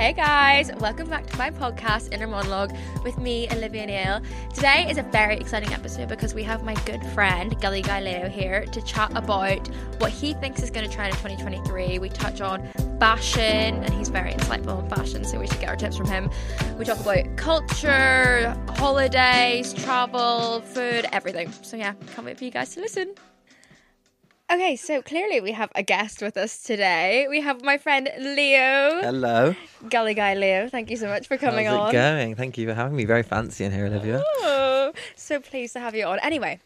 Hey guys, welcome back to my podcast, Inner Monologue, with me, Olivia Neill. Today is a very exciting episode because we have my good friend, Gully Guy Leo, here to chat about what he thinks is going to trend in 2023. We touch on fashion, and he's very insightful on fashion, so we should get our tips from him. We talk about culture, holidays, travel, food, everything. So yeah, can't wait for you guys to listen. Okay, so clearly we have a guest with us today. We have my friend Leo. Hello. Gully Guy Leo, thank you so much for coming on. How's on. it going? Thank you for having me. Very fancy in here, Olivia. Oh, so pleased to have you on. Anyway,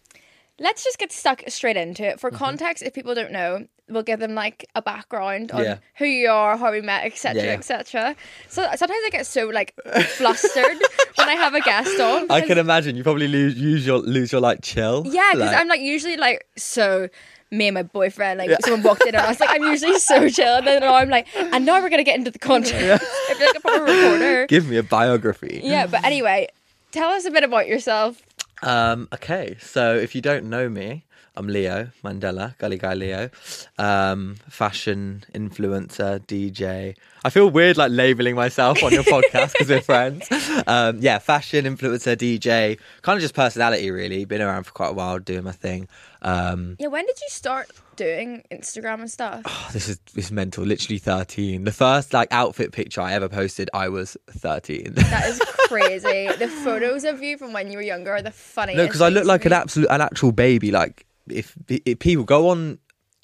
let's just get stuck straight into it. For Mm-hmm. context, if people don't know, we'll give them like a background on Yeah. who you are, how we met, etc., Yeah, yeah. etc. So sometimes I get so like flustered when I have a guest on. I because- can imagine you probably lose use your lose your like chill. Yeah, because Like- I'm like usually like so. Me and my boyfriend, like someone walked in, and I was like, I'm usually so chill. And then now I'm like, and now we're gonna get into the content. I feel like a proper reporter. give me a biography. Yeah, but anyway, tell us a bit about yourself. Um, okay, so if you don't know me, I'm Leo Mandela, Gully Guy Leo, um, fashion influencer, DJ. I feel weird like labeling myself on your podcast because we're friends. Um, yeah, fashion influencer, DJ, kind of just personality really. Been around for quite a while doing my thing. Um, Yeah, when did you start doing Instagram and stuff? Oh, this is this is mental. Literally 13. The first like outfit picture I ever posted, I was 13. That is crazy. the photos of you from when you were younger are the funniest. no, because I look like an absolute an actual baby. Like if, if people go on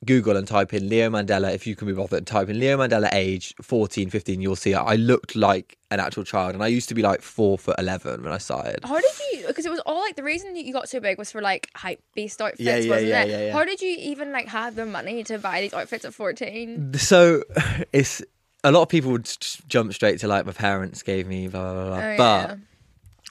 Google and type in Leo Mandela, if you can be bothered, and type in Leo Mandela age 14, 15, you'll see I looked like an actual child, and I used to be like four foot 11 when I started. How did you? Because it was all like the reason that you got so big was for like hype beast outfits, Yeah, yeah, wasn't yeah, it? yeah, yeah. How did you even like have the money to buy these outfits at fourteen? So it's a lot of people would jump straight to like my parents gave me blah blah blah, blah. Oh, but.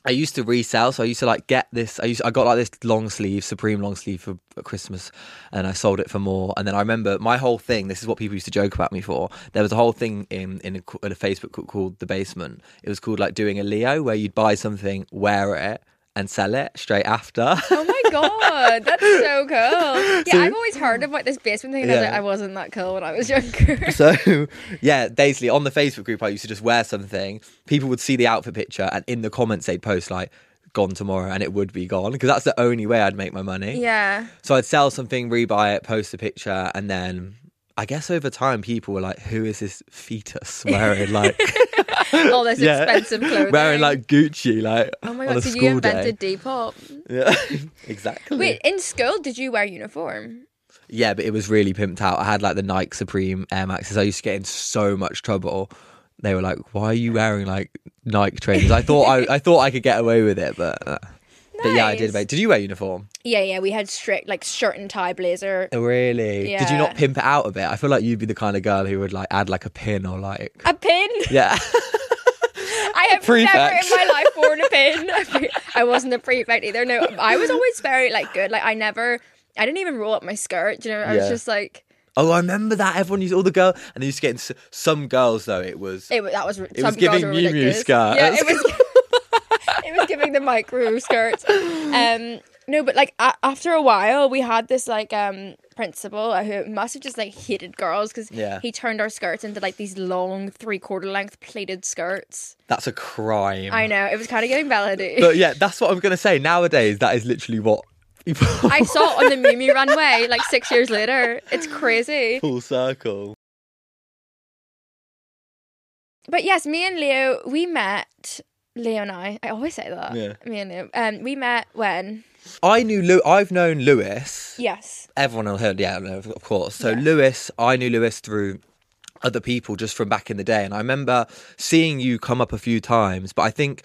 I used to resell, so I used to like get this. I used I got like this long sleeve, Supreme long sleeve for Christmas, and I sold it for more. And then I remember my whole thing. This is what people used to joke about me for. There was a whole thing in in a, in a Facebook called the Basement. It was called like doing a Leo, where you'd buy something, wear it, and sell it straight after. Oh my god, that's so cool. Yeah, So- I've always heard about this basement thing. And I was Yeah. like, I wasn't that cool when I was younger. so yeah, basically on the Facebook group, I used to just wear something. People would see the outfit picture, and in the comments they'd post like "gone tomorrow," and it would be gone because that's the only way I'd make my money. yeah. So I'd sell something, rebuy it, post a picture, and then I guess over time people were like, "Who is this fetus wearing like All this Yeah. expensive clothing. wearing like Gucci like Oh my god, so you invented day?" Depop. Yeah, exactly. Wait, in school did you wear uniform? Yeah, but it was really pimped out. I had like the Nike Supreme Air Maxes. I used to get in so much trouble. They were like, "Why are you wearing like Nike trainers?" I thought I, I thought I could get away with it, but uh, but yeah, I did. Mate. Did you wear uniform? Yeah, yeah, we had strict like shirt and tie blazer. Oh, really? Yeah. Did you not pimp it out a bit? I feel like you'd be the kind of girl who would like add like a pin or like A pin. yeah. I have Prefect. never in my life worn a pin. I wasn't a prefect either. No, I was always very like good. Like I never, I didn't even roll up my skirt. You know, I was just like, Oh, I remember that. Everyone used all the girl, and they used to get in s- some girls though. It was it was that was. It was giving Miu Miu skirts. Yeah, it was. Giving the micro skirts. Um, no, but like a- after a while, we had this like um principal who must have just like hated girls because Yeah. he turned our skirts into like these long three quarter length pleated skirts. that's a crime. I know it was kind of getting Melody. But yeah, that's what I'm gonna say. Nowadays, that is literally what I saw on the Miu runway like six years later. It's crazy. full circle. But yes, me and Leo, we met. Leo and I, I always say that. Yeah. Me and Leo. Um, we met when? I knew. Lew- I've known Lewis. Yes. Everyone will heard. Yeah, of course. So Yeah. Lewis, I knew Lewis through other people just from back in the day, and I remember seeing you come up a few times. But I think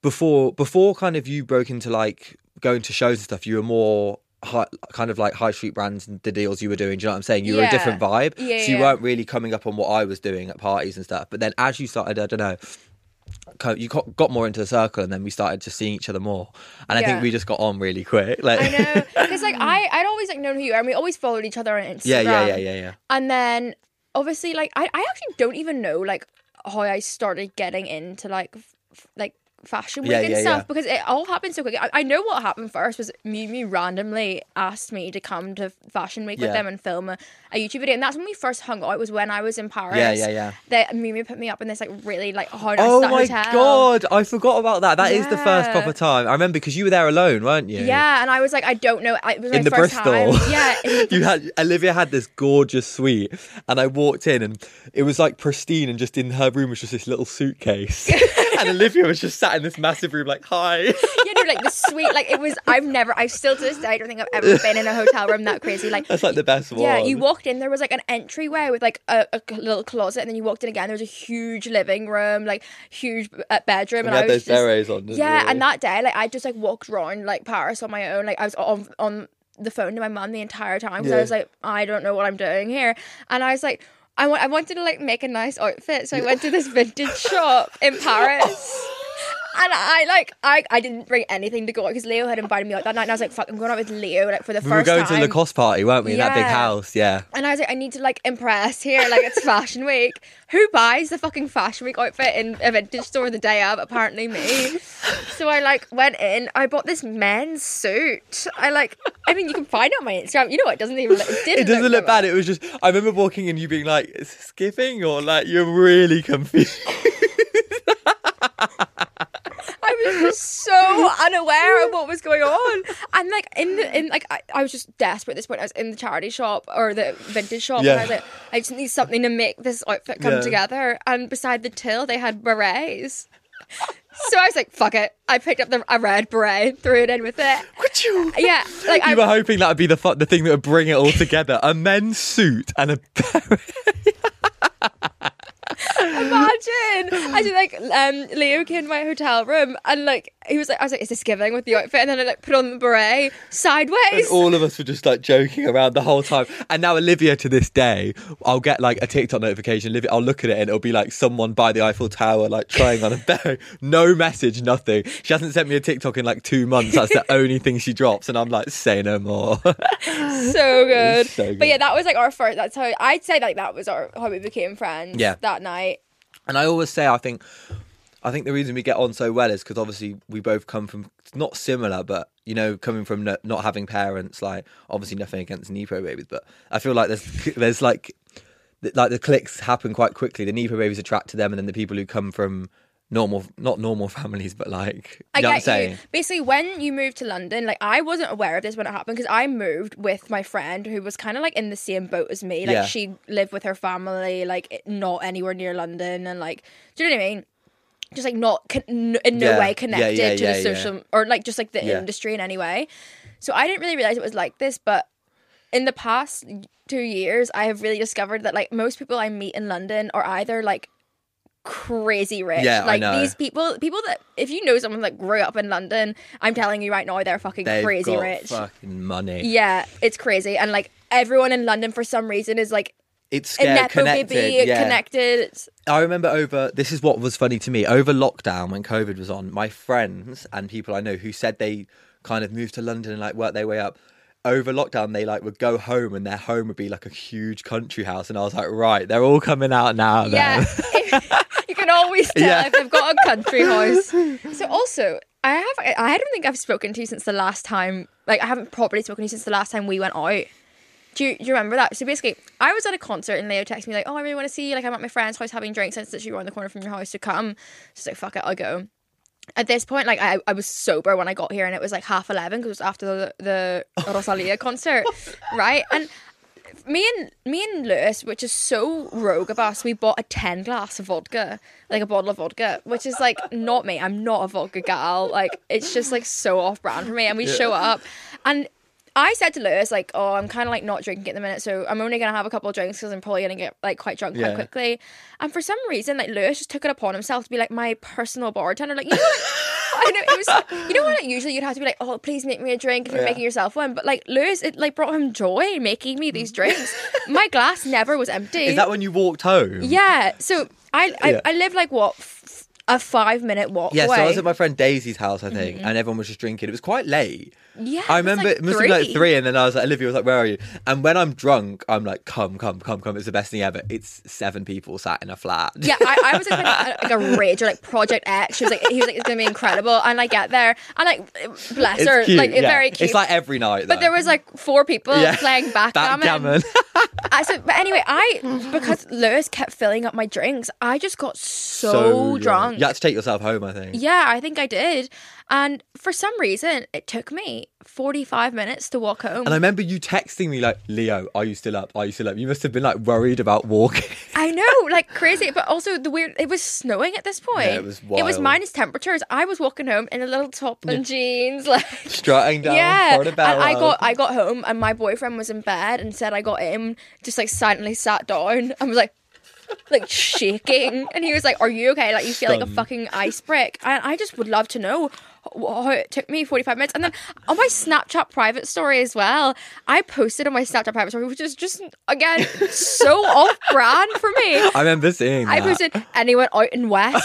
before before kind of you broke into like going to shows and stuff, you were more. High, kind of like high street brands and the deals you were doing. Do you know what I'm saying? You were a different vibe, Yeah, so you yeah. weren't really coming up on what I was doing at parties and stuff. But then as you started, I don't know, you got, got more into the circle, and then we started just seeing each other more. And I think we just got on really quick. Like, I know. Because like I, I'd always like known who you are and we always followed each other on Instagram. yeah, yeah, yeah, yeah, yeah. And then obviously like I, I actually don't even know like how I started getting into like f- like fashion week Yeah, and yeah, stuff yeah. because it all happened so quickly. I, I know what happened first was Mimi randomly asked me to come to fashion week with them and film a, a YouTube video, and that's when we first hung out. It was when I was in Paris. Yeah, yeah, yeah. That Mimi put me up in this like really like hard. Oh my hotel. god, I forgot about that. That is the first proper time. I remember because you were there alone, weren't you? Yeah, and I was like, I don't know. I, it was my In the first Bristol. time. Yeah, the you had Olivia had this gorgeous suite, and I walked in, and it was like pristine, and just in her room was just this little suitcase, and Olivia was just sat in this massive room, like, "Hi." you know, like the sweet, like it was. I've never, I still to this day, I don't think I've ever been in a hotel room that crazy. Like, That's like the best one. yeah, you walked in, there was like an entryway with like a little closet, and then you walked in again. There was a huge living room, like huge uh, bedroom, And and, I was those just, on. yeah. And that day, like I just like walked around like Paris on my own. Like I was on on the phone to my mum the entire time because Yeah. I was like, I don't know what I'm doing here, and I was like. I, I wanted to like make a nice outfit, so I went to this vintage shop in Paris. And I like I, I didn't bring anything to go because Leo had invited me out that night, and I was like, "Fuck, I'm going out with Leo like for the we were going time." to the Lacoste party, weren't we? In that big house, yeah. and I was like, "I need to like impress here, like it's Fashion Week. Who buys the fucking Fashion Week outfit in a vintage store the day of? Apparently me." So I like went in. I bought this men's suit. I like. I mean, you can find it on my Instagram. You know, what? it doesn't even. Look, it, didn't It doesn't look that bad. It was just I remember walking in, you being like, "Is this giving?" or like you're really confused. I was just so unaware of what was going on, and like in the in like I, I was just desperate at this point. I was in the charity shop or the vintage shop, and I was like, I just need something to make this outfit come Yeah. together. And beside the till, they had berets. So I was like, "Fuck it!" I picked up the, a red beret, threw it in with it. Would you? Yeah, like I You were hoping that would be the fu- the thing that would bring it all together. A men's suit and a imagine. I just like um Leo came to my hotel room and like he was like, I was like, "Is this giving with the outfit?" And then I like put on the beret sideways. And all of us were just like joking around the whole time. And now Olivia to this day, I'll get like a TikTok notification. Olivia, I'll look at it and it'll be like someone by the Eiffel Tower, like trying on a beret. No message, nothing. She hasn't sent me a TikTok in like two months. That's the only thing she drops. And I'm like, say no more. so good. so good. But yeah, that was like our first. That's how I'd say like that was our how we became friends. Yeah. that night. And I always say, I think, I think the reason we get on so well is because obviously we both come from not similar, but you know, coming from no, not having parents. Like, obviously, nothing against Nepo babies, but I feel like there's there's like like the clicks happen quite quickly. The Nepo babies attract to them, and then the people who come from normal, not normal families, but like, I you know what I'm get you. Basically, when you moved to London, like I wasn't aware of this when it happened because I moved with my friend who was kind of like in the same boat as me. Like Yeah. she lived with her family, like not anywhere near London, and like, do you know what I mean? Just like not con- n- in no Yeah. way connected yeah, to the social or like just like the industry in any way. So I didn't really realize it was like this, but in the past two years, I have really discovered that like most people I meet in London are either like crazy rich. Yeah, like these people, people that if you know someone that grew up in London, I'm telling you right now, they're fucking They've crazy rich. fucking money. Yeah, it's crazy, and like everyone in London for some reason is like It's nepo connected. yeah. connected. I remember over this is what was funny to me over lockdown when COVID was on. My friends and people I know who said they kind of moved to London and like worked their way up. Over lockdown, they like would go home and their home would be like a huge country house, and I was like, right, they're all coming out now. yeah, Then. you can always tell Yeah. if they've got a country house. So also, I have I don't think I've spoken to you since the last time. Like I haven't properly spoken to you since the last time we went out. Do you, do you remember that? So basically, I was at a concert and Leo texted me like, "Oh, I really want to see you. Like, I'm at my friend's house having drinks, and it's literally around the corner from your house to come." So like, "Fuck it, I'll go." At this point, like I, I was sober when I got here, and it was like half eleven because it was after the the Rosalia concert, right? And me and me and Lewis, which is so rogue of us, we bought a ten glass of vodka, like a bottle of vodka, which is like not me. I'm not a vodka gal. Like it's just like so off brand for me. And we show up, and I said to Lewis like, "Oh, I'm kind of like not drinking at the minute, so I'm only gonna have a couple of drinks because I'm probably gonna get like quite drunk Yeah. quite quickly." And for some reason, like Lewis just took it upon himself to be like my personal bartender. Like you know. Like, I know it was. You know what? Like, usually you'd have to be like, "Oh, please make me a drink," if you're Yeah. making yourself one. But like Lewis, it like brought him joy making me these drinks. My glass never was empty. Is that when you walked home? yeah. So I I, Yeah. I live like what a five minute walk Yeah, away. so I was at my friend Daisy's house, I think, mm-hmm. and everyone was just drinking. It was quite late. Yeah, I remember like it must three. have been like three, and then I was like, Olivia was like, "Where are you?" And when I'm drunk, I'm like, "Come, come, come, come!" It's the best thing ever. It's seven people sat in a flat. Yeah, I, I was expecting like a rage or like Project X. She was like, he was like, it's gonna be incredible, and I get there, and like, bless it's her, cute. like yeah. very cute. It's like every night. but there was like four people Yeah. playing backgammon. backgammon. I said, but anyway, I because Lewis kept filling up my drinks, I just got so, drunk. You had to take yourself home, I think. Yeah, I think I did. And for some reason, it took me 45 minutes to walk home. And I remember you texting me like, "Leo, are you still up? Are you still up?" You must have been like worried about walking. I know, like crazy, but also the weird. It was snowing at this point. Yeah, it was wild. It was minus temperatures. I was walking home in a little top and jeans, like Strutting down yeah. And I got I got home and my boyfriend was in bed and said I got in, just like silently sat down and was like. Like shaking, and he was like, "Are you okay? Like you feel like a fucking ice brick." And I just would love to know it took me forty five minutes. And then on my Snapchat private story as well, I posted on my Snapchat private story, which is just again so off brand for me. I remember seeing I that. posted anyone out in West.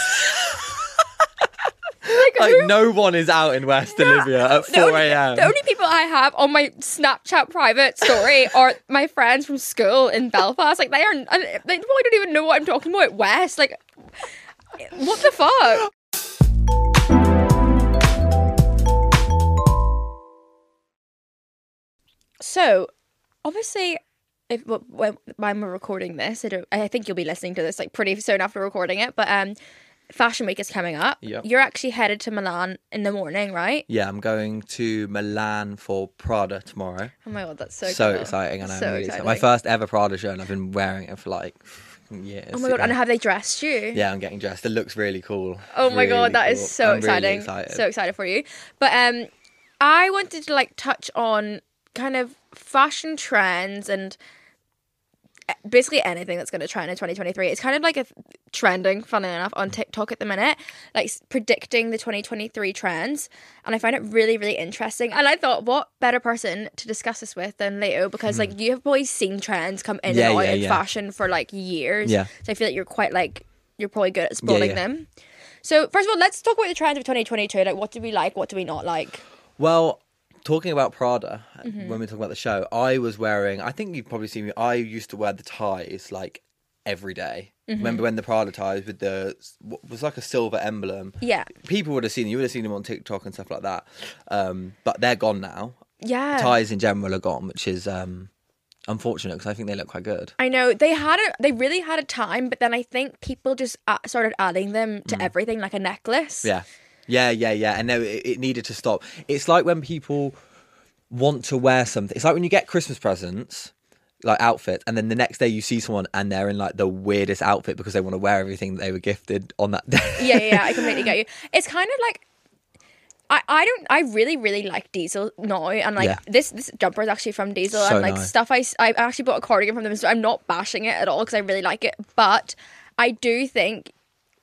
like, like who- no one is out in West Olivia at the four only, a.m. the only people I have on my Snapchat private story are my friends from school in Belfast. Like they are, they probably don't even know what I'm talking about. West, like, what the fuck? So, obviously, if when, when we're recording this, I, I think you'll be listening to this like pretty soon after recording it. But um, Fashion Week is coming up. Yep. You're actually headed to Milan in the morning, right? Yeah, I'm going to Milan for Prada tomorrow. Oh my god, that's so So, cool. exciting, and I'm really exciting. My first ever Prada show, and I've been wearing it for like years. Oh my god, and have they dressed you? yeah, I'm getting dressed. It looks really cool. Oh my Really god, that is cool. so I'm really exciting. excited. So excited for you. But um I wanted to like touch on kind of fashion trends and eh, basically anything that's going to trend in 2023. It's kind of like a trending, funny enough, on TikTok at the minute, like predicting the 2023 trends. And I find it really, really interesting. And I thought, what better person to discuss this with than Leo? Because like you have probably seen trends come in. Yeah, and out yeah, in yeah. fashion for like years. Yeah. So I feel like you're quite like you're probably good at spotting them. So first of all, let's talk about the trends of 2022. Like, what do we like? What do we not like? Well, talking about Prada, Mm-hmm. when we talk about the show, I was wearing. I think you've probably seen me. I used to wear the ties like every day. Mm-hmm. Remember when the Prada ties with the what was like a silver emblem? Yeah, People would have seen. You would have seen them on TikTok and stuff like that. Um, but they're gone now. yeah. Ties in general are gone, which is um, unfortunate because I think they look quite good. I know they had a they really had a time, but then I think people just uh, started adding them to everything like a necklace. Mm. Yeah, yeah, yeah, yeah. And no, it, it needed to stop. It's like when people want to wear something. It's like when you get Christmas presents, like outfits, and then the next day you see someone and they're in like the weirdest outfit because they want to wear everything that they were gifted on that day. yeah, yeah, yeah, I completely get you. It's kind of like I, I don't I really really like Diesel now and like Yeah. this this jumper is actually from Diesel So and like nice. stuff I actually bought a cardigan from them so I'm not bashing it at all because I really like it but I do think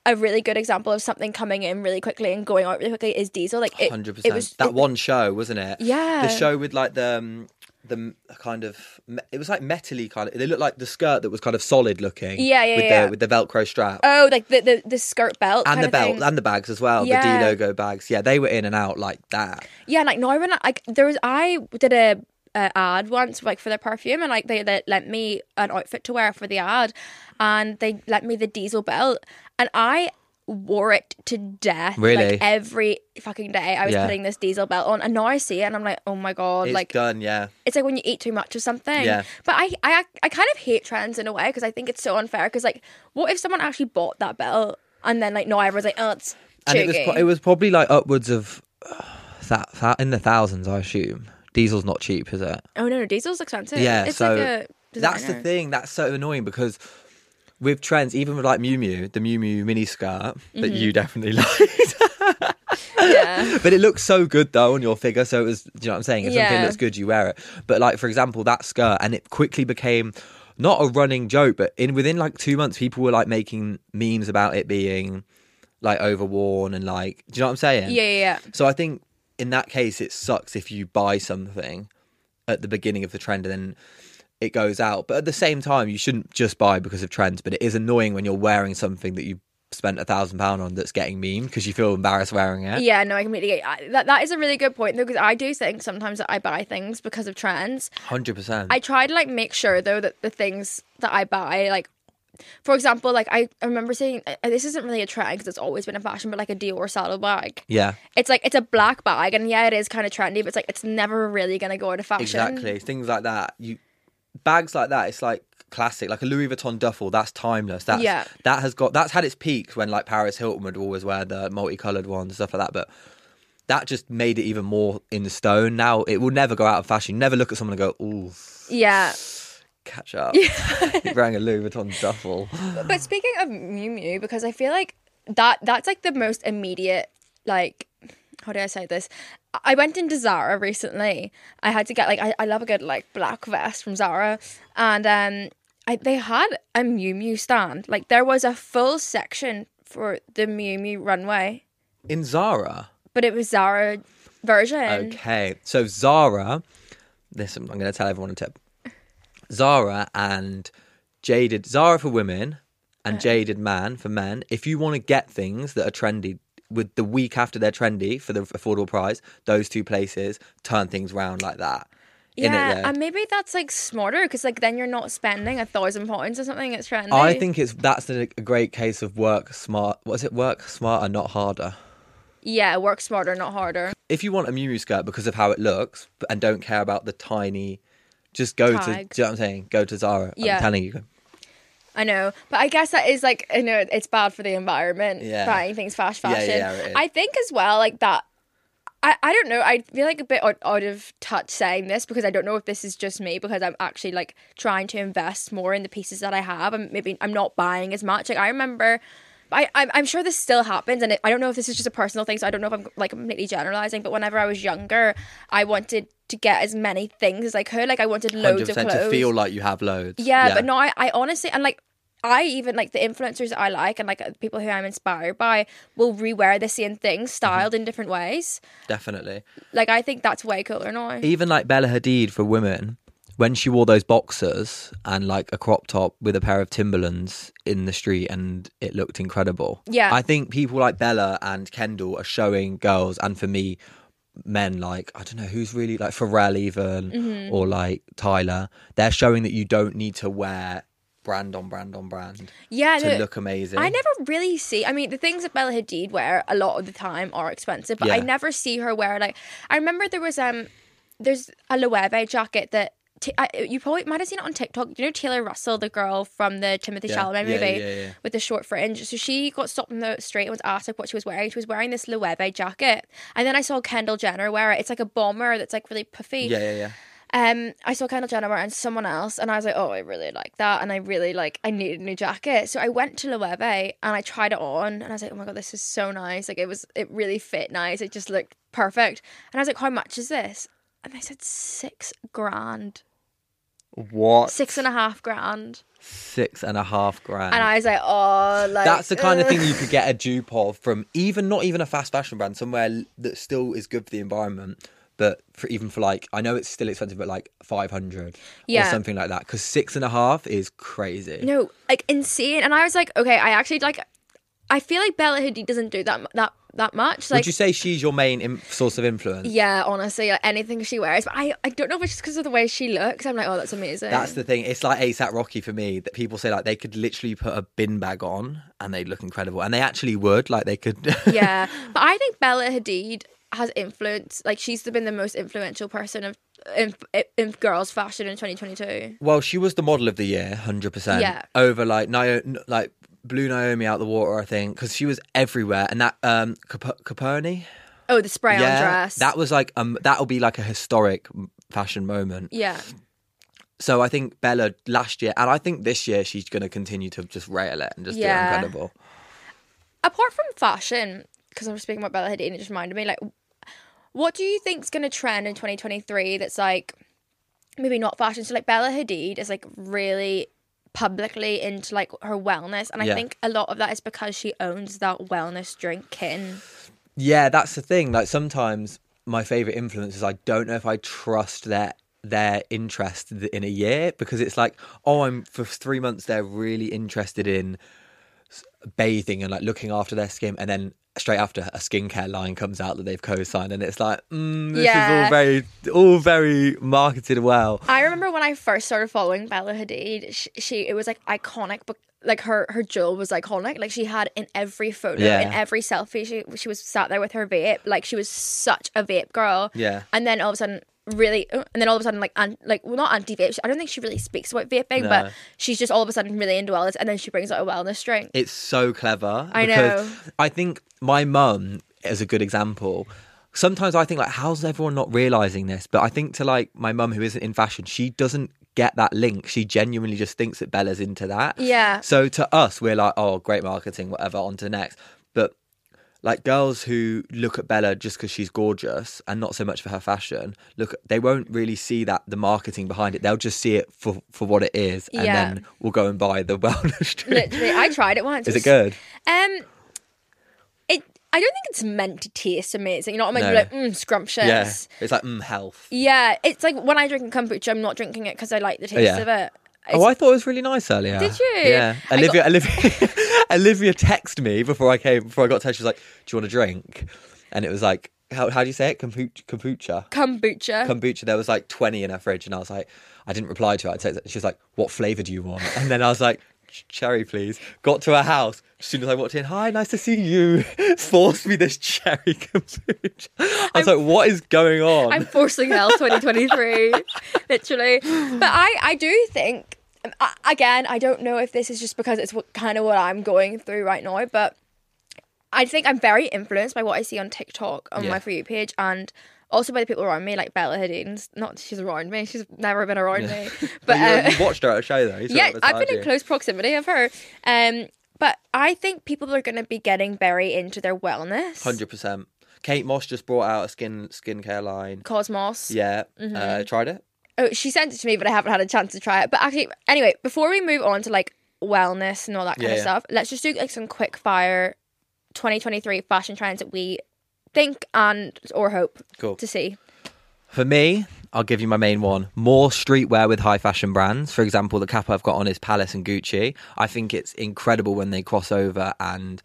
a really good example of something coming in really quickly and going out really quickly is Diesel like it, Hundred it was. That it- one show, wasn't it? Yeah. The show with like the um, the kind of it was like metally kind of. They looked like the skirt that was kind of solid looking. Yeah, yeah, with yeah. The, with the Velcro strap. oh like the the, the skirt belt and the belt thing. and the bags as well. Yeah. The D logo bags. Yeah, they were in and out like that. Yeah, like when I, like there was I did a, ad once like for their perfume and like they, they lent me an outfit to wear for the ad and they lent me the diesel belt and I wore it to death. Really? Like every fucking day I was Yeah. putting this diesel belt on and now I see it and I'm like, oh my god, It's like done. Yeah. it's like when you eat too much of something. Yeah. But I I I kind of hate trends in a way because I think it's so unfair because like what if someone actually bought that belt and then like no everyone's like, oh it's and it was it was probably like upwards of uh, that, that in the thousands, I assume. Diesel's not cheap, is it? oh no, no, diesel's expensive. Yeah, It's so like a That's the designer. thing. That's so annoying because with trends, even with like Miu Miu, the Miu Miu mini skirt that Mm-hmm. you definitely liked, Yeah. but it looks so good though on your figure. So it was, do you know what I'm saying? If something Yeah. looks good, you wear it. But like for example, that skirt, and it quickly became not a running joke, but in within like two months, people were like making memes about it being like overworn and like, do you know what I'm saying? Yeah, yeah, yeah. So I think in that case, it sucks if you buy something at the beginning of the trend and then it goes out. But at the same time, you shouldn't just buy because of trends. But it is annoying when you're wearing something that you spent a thousand pound on that's getting memed because you feel embarrassed wearing it. Yeah, no, I completely get I, that. That is a really good point though, because I do think sometimes that I buy things because of trends. Hundred percent. I try to like make sure though that the things that I buy, like, for example, like I, I remember saying uh, this isn't really a trend because it's always been a fashion, but like a Dior saddle bag. Yeah, It's like it's a black bag, and yeah, it is kind of trendy, but it's like it's never really gonna go out of fashion. exactly. Things like that. You bags like that. It's like classic, like a Louis Vuitton duffel. That's timeless. That's Yeah. that has got that's had its peaks when like Paris Hilton would always wear the multicolored ones and stuff like that. But that just made it even more in stone. Now it will never go out of fashion. You never look at someone and go, "Ooh, Yeah, catch up." You're wearing a Louis Vuitton duffel. but speaking of Miu Miu, because I feel like that that's like the most immediate like how do I say this? I went into Zara recently. I had to get like I, I love a good like black vest from Zara, and um, I they had a Miu Miu stand. Like there was a full section for the Miu Miu runway, In Zara. but it was Zara version. Okay, so Zara. Listen, I'm going to tell everyone a tip. Zara and Jaded Zara for women and Jaded Man for men. If you want to get things that are trendy with the week after they're trendy for the affordable price, those two places turn things round like that. Yeah, and maybe that's like smarter because like then you're not spending a thousand pounds or something. It's trendy. I think it's that's a, a great case of work smart. What is it? Work smarter, not harder. yeah, work smarter, not harder. if you want a Miu Miu skirt because of how it looks and don't care about the tiny, just go to. Do you know what I'm saying? Go to Zara. Yeah. I'm telling you. I know, but I guess that is like I know it's bad for the environment Yeah. buying things fast Yeah, fashion. yeah, is. I think as well like that. I, I don't know. I feel like a bit out, out of touch saying this because I don't know if this is just me because I'm actually like trying to invest more in the pieces that I have and maybe I'm not buying as much. Like I remember. I, I'm, I'm sure this still happens, and it, I don't know if this is just a personal thing, so I don't know if I'm like completely generalizing. But whenever I was younger, I wanted to get as many things as I could. Like I wanted loads of clothes. to feel like you have loads. Yeah, but no, I, I honestly and like I even like the influencers that I like and like uh, people who I'm inspired by will rewear the same thing styled Mm-hmm. in different ways. definitely. Like I think that's way cooler now. Even like Bella Hadid for women, when she wore those boxers and like a crop top with a pair of Timberlands in the street, and it looked incredible. Yeah. I think people like Bella and Kendall are showing girls, and for me, men like I don't know who's really like Pharrell even Mm-hmm. or like Tyler. They're showing that you don't need to wear brand on brand on brand Yeah, to no, look amazing. I never really see. I mean, the things that Bella Hadid wear a lot of the time are expensive, but I never see her wear like. I remember there was um, there's a Loewe jacket that. T- I, you probably might have seen it on TikTok. You know Taylor Russell, the girl from the Timothy Yeah, Chalamet yeah, movie yeah, with the short fringe. So she got stopped in the street and was asked like what she was wearing. She was wearing this Loewe jacket, and then I saw Kendall Jenner wear it. It's like a bomber that's like really puffy. Yeah, yeah, yeah. Um, I saw Kendall Jenner wearing someone else, and I was like, oh, I really like that, and I really like, I need a new jacket, so I went to Loewe and I tried it on, and I was like, oh my god, this is so nice. Like it was, it really fit nice. It just looked perfect, and I was like, how much is this? And they said six grand, What? six and a half grand, Six and a half grand. and I was like, oh, like That's the kind of thing you could get a dupe of from even not even a fast fashion brand, somewhere that still is good for the environment, but for even for like I know it's still expensive, but like five hundred Yeah. or something like that. Because six and a half is crazy. No, like insane. And I was like, okay, I actually like. I feel like Bella Hadid doesn't do that that that much. Like, Would you say she's your main Im- source of influence? yeah, honestly, like, anything she wears. But I, I don't know if it's just because of the way she looks. I'm like, oh, that's amazing. That's the thing. It's like ASAP Rocky for me that people say like they could literally put a bin bag on and they'd look incredible, and they actually would. Like they could. yeah, but I think Bella Hadid has influence. Like, she's been the most influential person of in, in girls' fashion in 2022. Well, she was the model of the year, hundred percent. Yeah. Over like Nio- like blew Naomi out the water, I think, because she was everywhere, and that um Cap- Coperni, Oh, the spray on dress. that was like um that'll be like a historic fashion moment. yeah, So I think Bella last year, and I think this year she's going to continue to just rail it and just Yeah. do it incredible. apart from fashion, because I was speaking about Bella Hadid and it just reminded me, like, what do you think's going to trend in 2023 that's like maybe not fashion? So, like, Bella Hadid is like really publicly into like her wellness, and I think a lot of that is because she owns that wellness drink Kin. Yeah, that's the thing. Like sometimes my favorite influencers, I don't know if I trust their their interest in a year because it's like, oh, I'm for three months they're really interested in bathing and like looking after their skin, and then straight after a skincare line comes out that they've co-signed, and it's like, mm, this is all very, all very marketed well. I remember when I first started following Bella Hadid, she, she it was like iconic, but like her her jewel was iconic. Like she had in every photo, Yeah. in every selfie, she she was sat there with her vape. Like she was such a vape girl. Yeah. And then all of a sudden, really, oh, and then all of a sudden, like, an, like, well, not anti vape. I don't think she really speaks about vaping, No. but she's just all of a sudden really into wellness, and then she brings out a wellness drink. It's so clever. I know. I think my mum is a good example. Sometimes I think like, how's everyone not realizing this? But I think to like my mum who isn't in fashion, she doesn't get that link. She genuinely just thinks that Bella's into that. Yeah. So to us, we're like, oh, great marketing, whatever. On to next. But like girls who look at Bella just because she's gorgeous and not so much for her fashion, look, they won't really see that the marketing behind it. They'll just see it for for what it is, and Yeah. then we'll go and buy the wellness drink. Literally, I tried it once. Is it good? Um, it. I don't think it's meant to taste amazing. You know what I mean? No. Like, mm, scrumptious. Yeah, it's like mm, health. Yeah, it's like when I drink kombucha, I'm not drinking it because I like the taste Yeah. of it. Oh, I thought it was really nice earlier. Did you? Yeah. I Olivia, Olivia, Olivia texted me before I came, before I got to her. She was like, "Do you want a drink?" And it was like, how how do you say it? Kombucha. Kombucha. kombucha. Kombucha. There was like twenty in her fridge, and I was like, I didn't reply to her. I texted. She was like, "What flavour do you want?" And then I was like. Cherry, please. Got to her house. As soon as I walked in, hi, nice to see you. Forced me this cherry kombucha. I was like, what is going on? I'm forcing hell 2023, literally. But I, I do think, again, I don't know if this is just because it's what kind of what I'm going through right now, but I think I'm very influenced by what I see on TikTok on Yeah. my For You page and also by the people around me, like Bella Hadid. Not she's around me; she's never been around me. But But you, uh, you watched her at a show though. Yeah, I've been in you. close proximity of her. Um, but I think people are going to be getting very into their wellness. Hundred percent. Kate Moss just brought out a skin skincare line. Cosmoss. Yeah, Mm-hmm. uh, tried it. Oh, she sent it to me, but I haven't had a chance to try it. But actually, anyway, before we move on to like wellness and all that kind Yeah, of yeah. stuff, let's just do like some quick fire 2023 fashion trends that we think and or hope Cool. to see. For me, I'll give you my main one. More streetwear with high fashion brands. For example, the cap I've got on is Palace and Gucci. I think it's incredible when they cross over and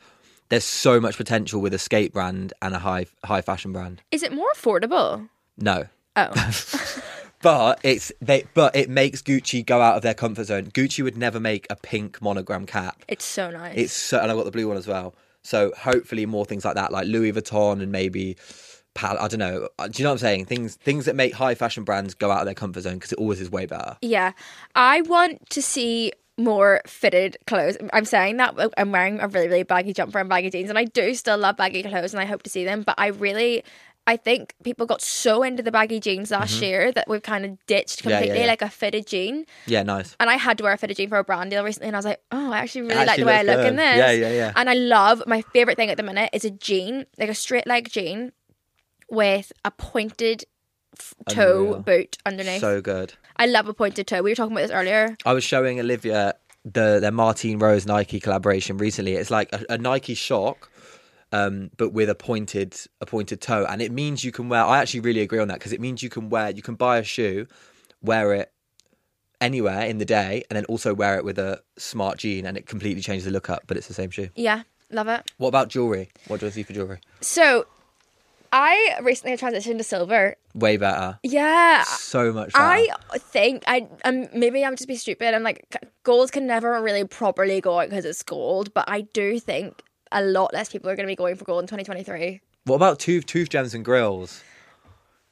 there's so much potential with a skate brand and a high high fashion brand. Is it more affordable? No. Oh, But it's they but it makes Gucci go out of their comfort zone. Gucci would never make a pink monogram cap. it's so nice. It's so, and I've got the blue one as well. So hopefully more things like that, like Louis Vuitton and maybe Pal. I don't know. Uh, Do you know what I'm saying? Things things that make high fashion brands go out of their comfort zone because it always is way better. Yeah, I want to see more fitted clothes. I'm saying that I'm wearing a really really baggy jumper and baggy jeans, and I do still love baggy clothes, and I hope to see them. But I really. I think people got so into the baggy jeans last year that we've kind of ditched Mm-hmm. Yeah, yeah, completely yeah. like a fitted jean. Yeah, nice. And I had to wear a fitted jean for a brand deal recently, and I was like, oh, I actually really like the way I look in this. Yeah, yeah, yeah. And I love my favorite thing at the minute is a jean, like a straight leg jean with a pointed f- toe Unreal. boot underneath. So good. I love a pointed toe. We were talking about this earlier. I was showing Olivia the their Martine Rose Nike collaboration recently. It's like a, a Nike Shox, um, but with a pointed a pointed toe, and it means you can wear. I actually really agree on that because it means you can wear. You can buy a shoe, wear it anywhere in the day, and then also wear it with a smart jean, and it completely changes the look up. But it's the same shoe. Yeah, love it. What about jewelry? What do I see for jewelry? So, I recently transitioned to silver. Way better. Yeah, So much better. I think I um maybe I'm just be stupid I'm like gold can never really properly go out because it's gold, but I do think a lot less people are going to be going for gold in 2023. What about tooth tooth gems and grills?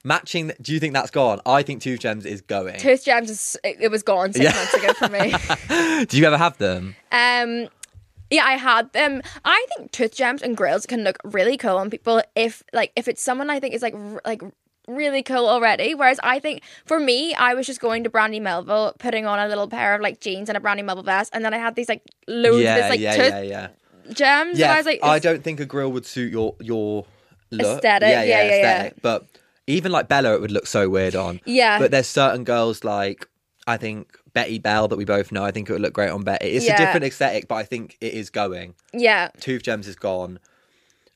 Matching. Do you think that's gone? I think tooth gems is going. Tooth gems, is, it, it was gone six Yeah. months ago for me. do you ever have them? Um, yeah, I had them. I think tooth gems and grills can look really cool on people if like if it's someone I think is like r- like really cool already. Whereas I think for me, I was just going to Brandy Melville, putting on a little pair of like jeans and a Brandy Melville vest, and then I had these like loads yeah, of this like yeah, tooth yeah, yeah. Gems. Yeah, I was like, I don't think a grill would suit your your look. Aesthetic, yeah, yeah, yeah. But even like Bella, it would look so weird on. Yeah. But there's certain girls like I think Betty Bell that we both know. I think it would look great on Betty. It's Yeah. a different aesthetic, but I think it is going. yeah. Tooth gems is gone.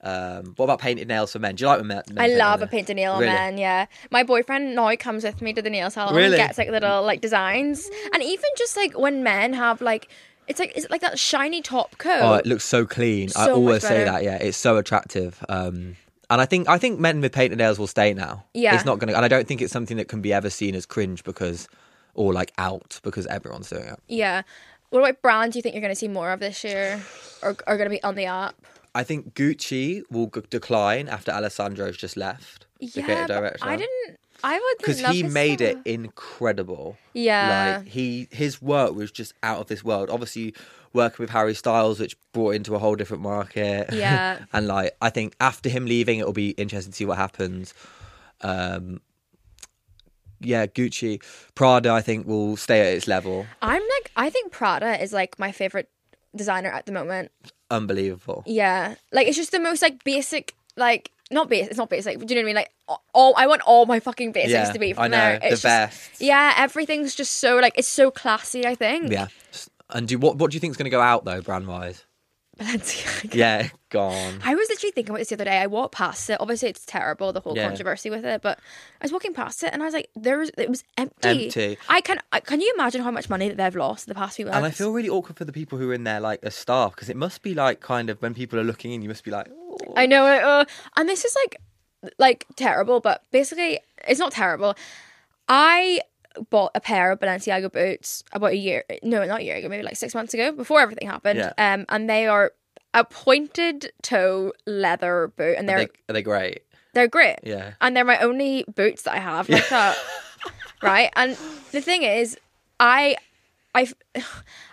Um, what about painted nails for men? Do you like when men? men I paint love their- a painted nail on Really? men. Yeah, my boyfriend now comes with me to the nail salon Really? and gets like little like designs, and even just like when men have like It's like is it like that shiny top coat? Oh, it looks so clean. I So much always say that. Yeah, it's so attractive. Um, and I think I think men with painted nails will stay now. Yeah. it's not gonna. And I don't think it's something that can be ever seen as cringe because, or like out because everyone's doing it. yeah. What about brands? Do you think you're going to see more of this year, or are going to be on the up? I think Gucci will g- decline after Alessandro's just left. the Yeah. I didn't. I would because he made it incredible. Yeah. like he his work was just out of this world. Obviously, working with Harry Styles, which brought into a whole different market. Yeah. and like I think after him leaving, it'll be interesting to see what happens. Um, yeah, Gucci, Prada, I think will stay at its level. I'm like, I think Prada is like my favorite designer at the moment. Unbelievable. Yeah, like it's just the most like basic, like not basic. It's not basic. Do you know what I mean? Like all I want all my fucking basics Yeah, to be from I know there. the just- best. Yeah, everything's just so like it's so classy. I think. Yeah. And do what? What do you think is going to go out though, brand wise? Balenciaga. Yeah, gone. I was literally thinking about this the other day. I walked past it. Obviously, it's terrible the whole Yeah. controversy with it. But I was walking past it, and I was like, "There was it was empty. Empty. I can I, can you imagine how much money that they've lost the past few months? And I feel really awkward for the people who are in there, like as staff, because it must be like kind of when people are looking in, you must be like, "Oh." I know, uh, and this is like, like terrible, but basically, it's not terrible. I bought a pair of Balenciaga boots about a year, no, not a year ago, maybe like six months ago, before everything happened. Yeah. Um, and they are a pointed toe leather boot, and they're they, are they great? they're great. Yeah. and they're my only boots that I have like that. right? And the thing is, I, I,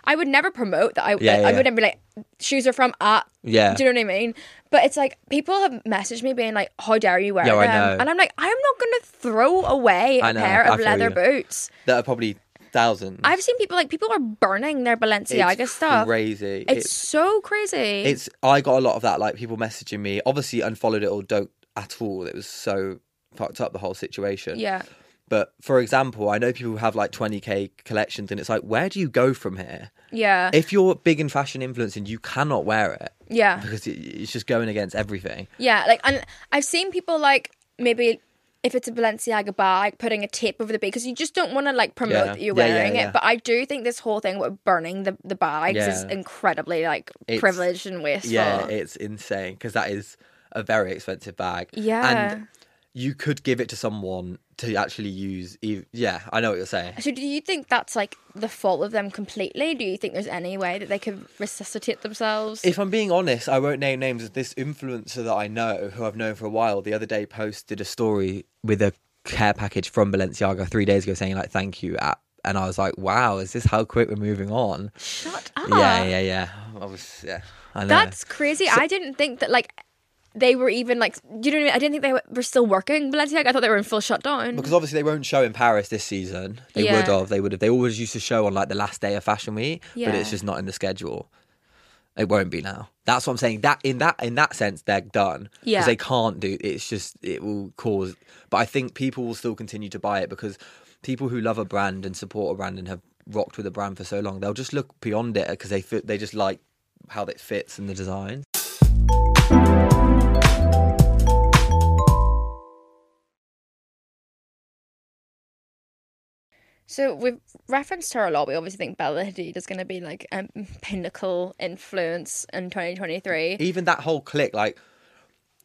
I would never promote that. I, Yeah, I yeah. would never be like, shoes are from at. Yeah. Do you know what I mean? But it's like people have messaged me being like, "How dare you wear I them?" And I'm like, I'm not going to throw away a know, pair of leather you. boots. That are probably thousands. I've seen people like people are burning their Balenciaga it's stuff. Crazy. It's, so crazy. it's I got a lot of that, like people messaging me. Obviously, unfollowed it or don't at all. It was so fucked up the whole situation. yeah, But for example, I know people who have like 20k collections, and it's like, where do you go from here? yeah, If you're big in fashion influencing, you cannot wear it yeah. because it, it's just going against everything. Yeah, like and I've seen people like maybe if it's a Balenciaga bag, putting a tape over the bag because you just don't want to like promote Yeah. that you're yeah, wearing yeah. it. But I do think this whole thing with burning the the bags is incredibly like It's- privileged and wasteful. Yeah, it's insane because that is a very expensive bag. Yeah. and you could give it to someone to actually use. ev- Yeah, I know what you're saying. so do you think that's like the fault of them completely? Do you think there's any way that they could resuscitate themselves? If I'm being honest, I won't name names. This influencer that I know, who I've known for a while, the other day posted a story with a care package from Balenciaga three days ago saying like "thank you" at, and I was like, "Wow, is this how quick we're moving on?" Shut up. Yeah, yeah, yeah. I was, yeah. I know. That's crazy. I didn't think that like they were even like. Do you know what I mean? I didn't think they were, were still working Balenciaga. I thought they were in full shutdown. because obviously they won't show in Paris this season. They Yeah. would have. They would have. They always used to show on like the last day of Fashion Week, but it's just not in the schedule. It won't be now. That's what I'm saying. That in that in that sense, they're done. Yeah. Because they can't do. It's just it will cause. But I think people will still continue to buy it because people who love a brand and support a brand and have rocked with a brand for so long, they'll just look beyond it because they. They just like how it fits and the design. So we've referenced her a lot. We obviously think Bella Hadid is going to be like a pinnacle influence in 2023. Even that whole clique, like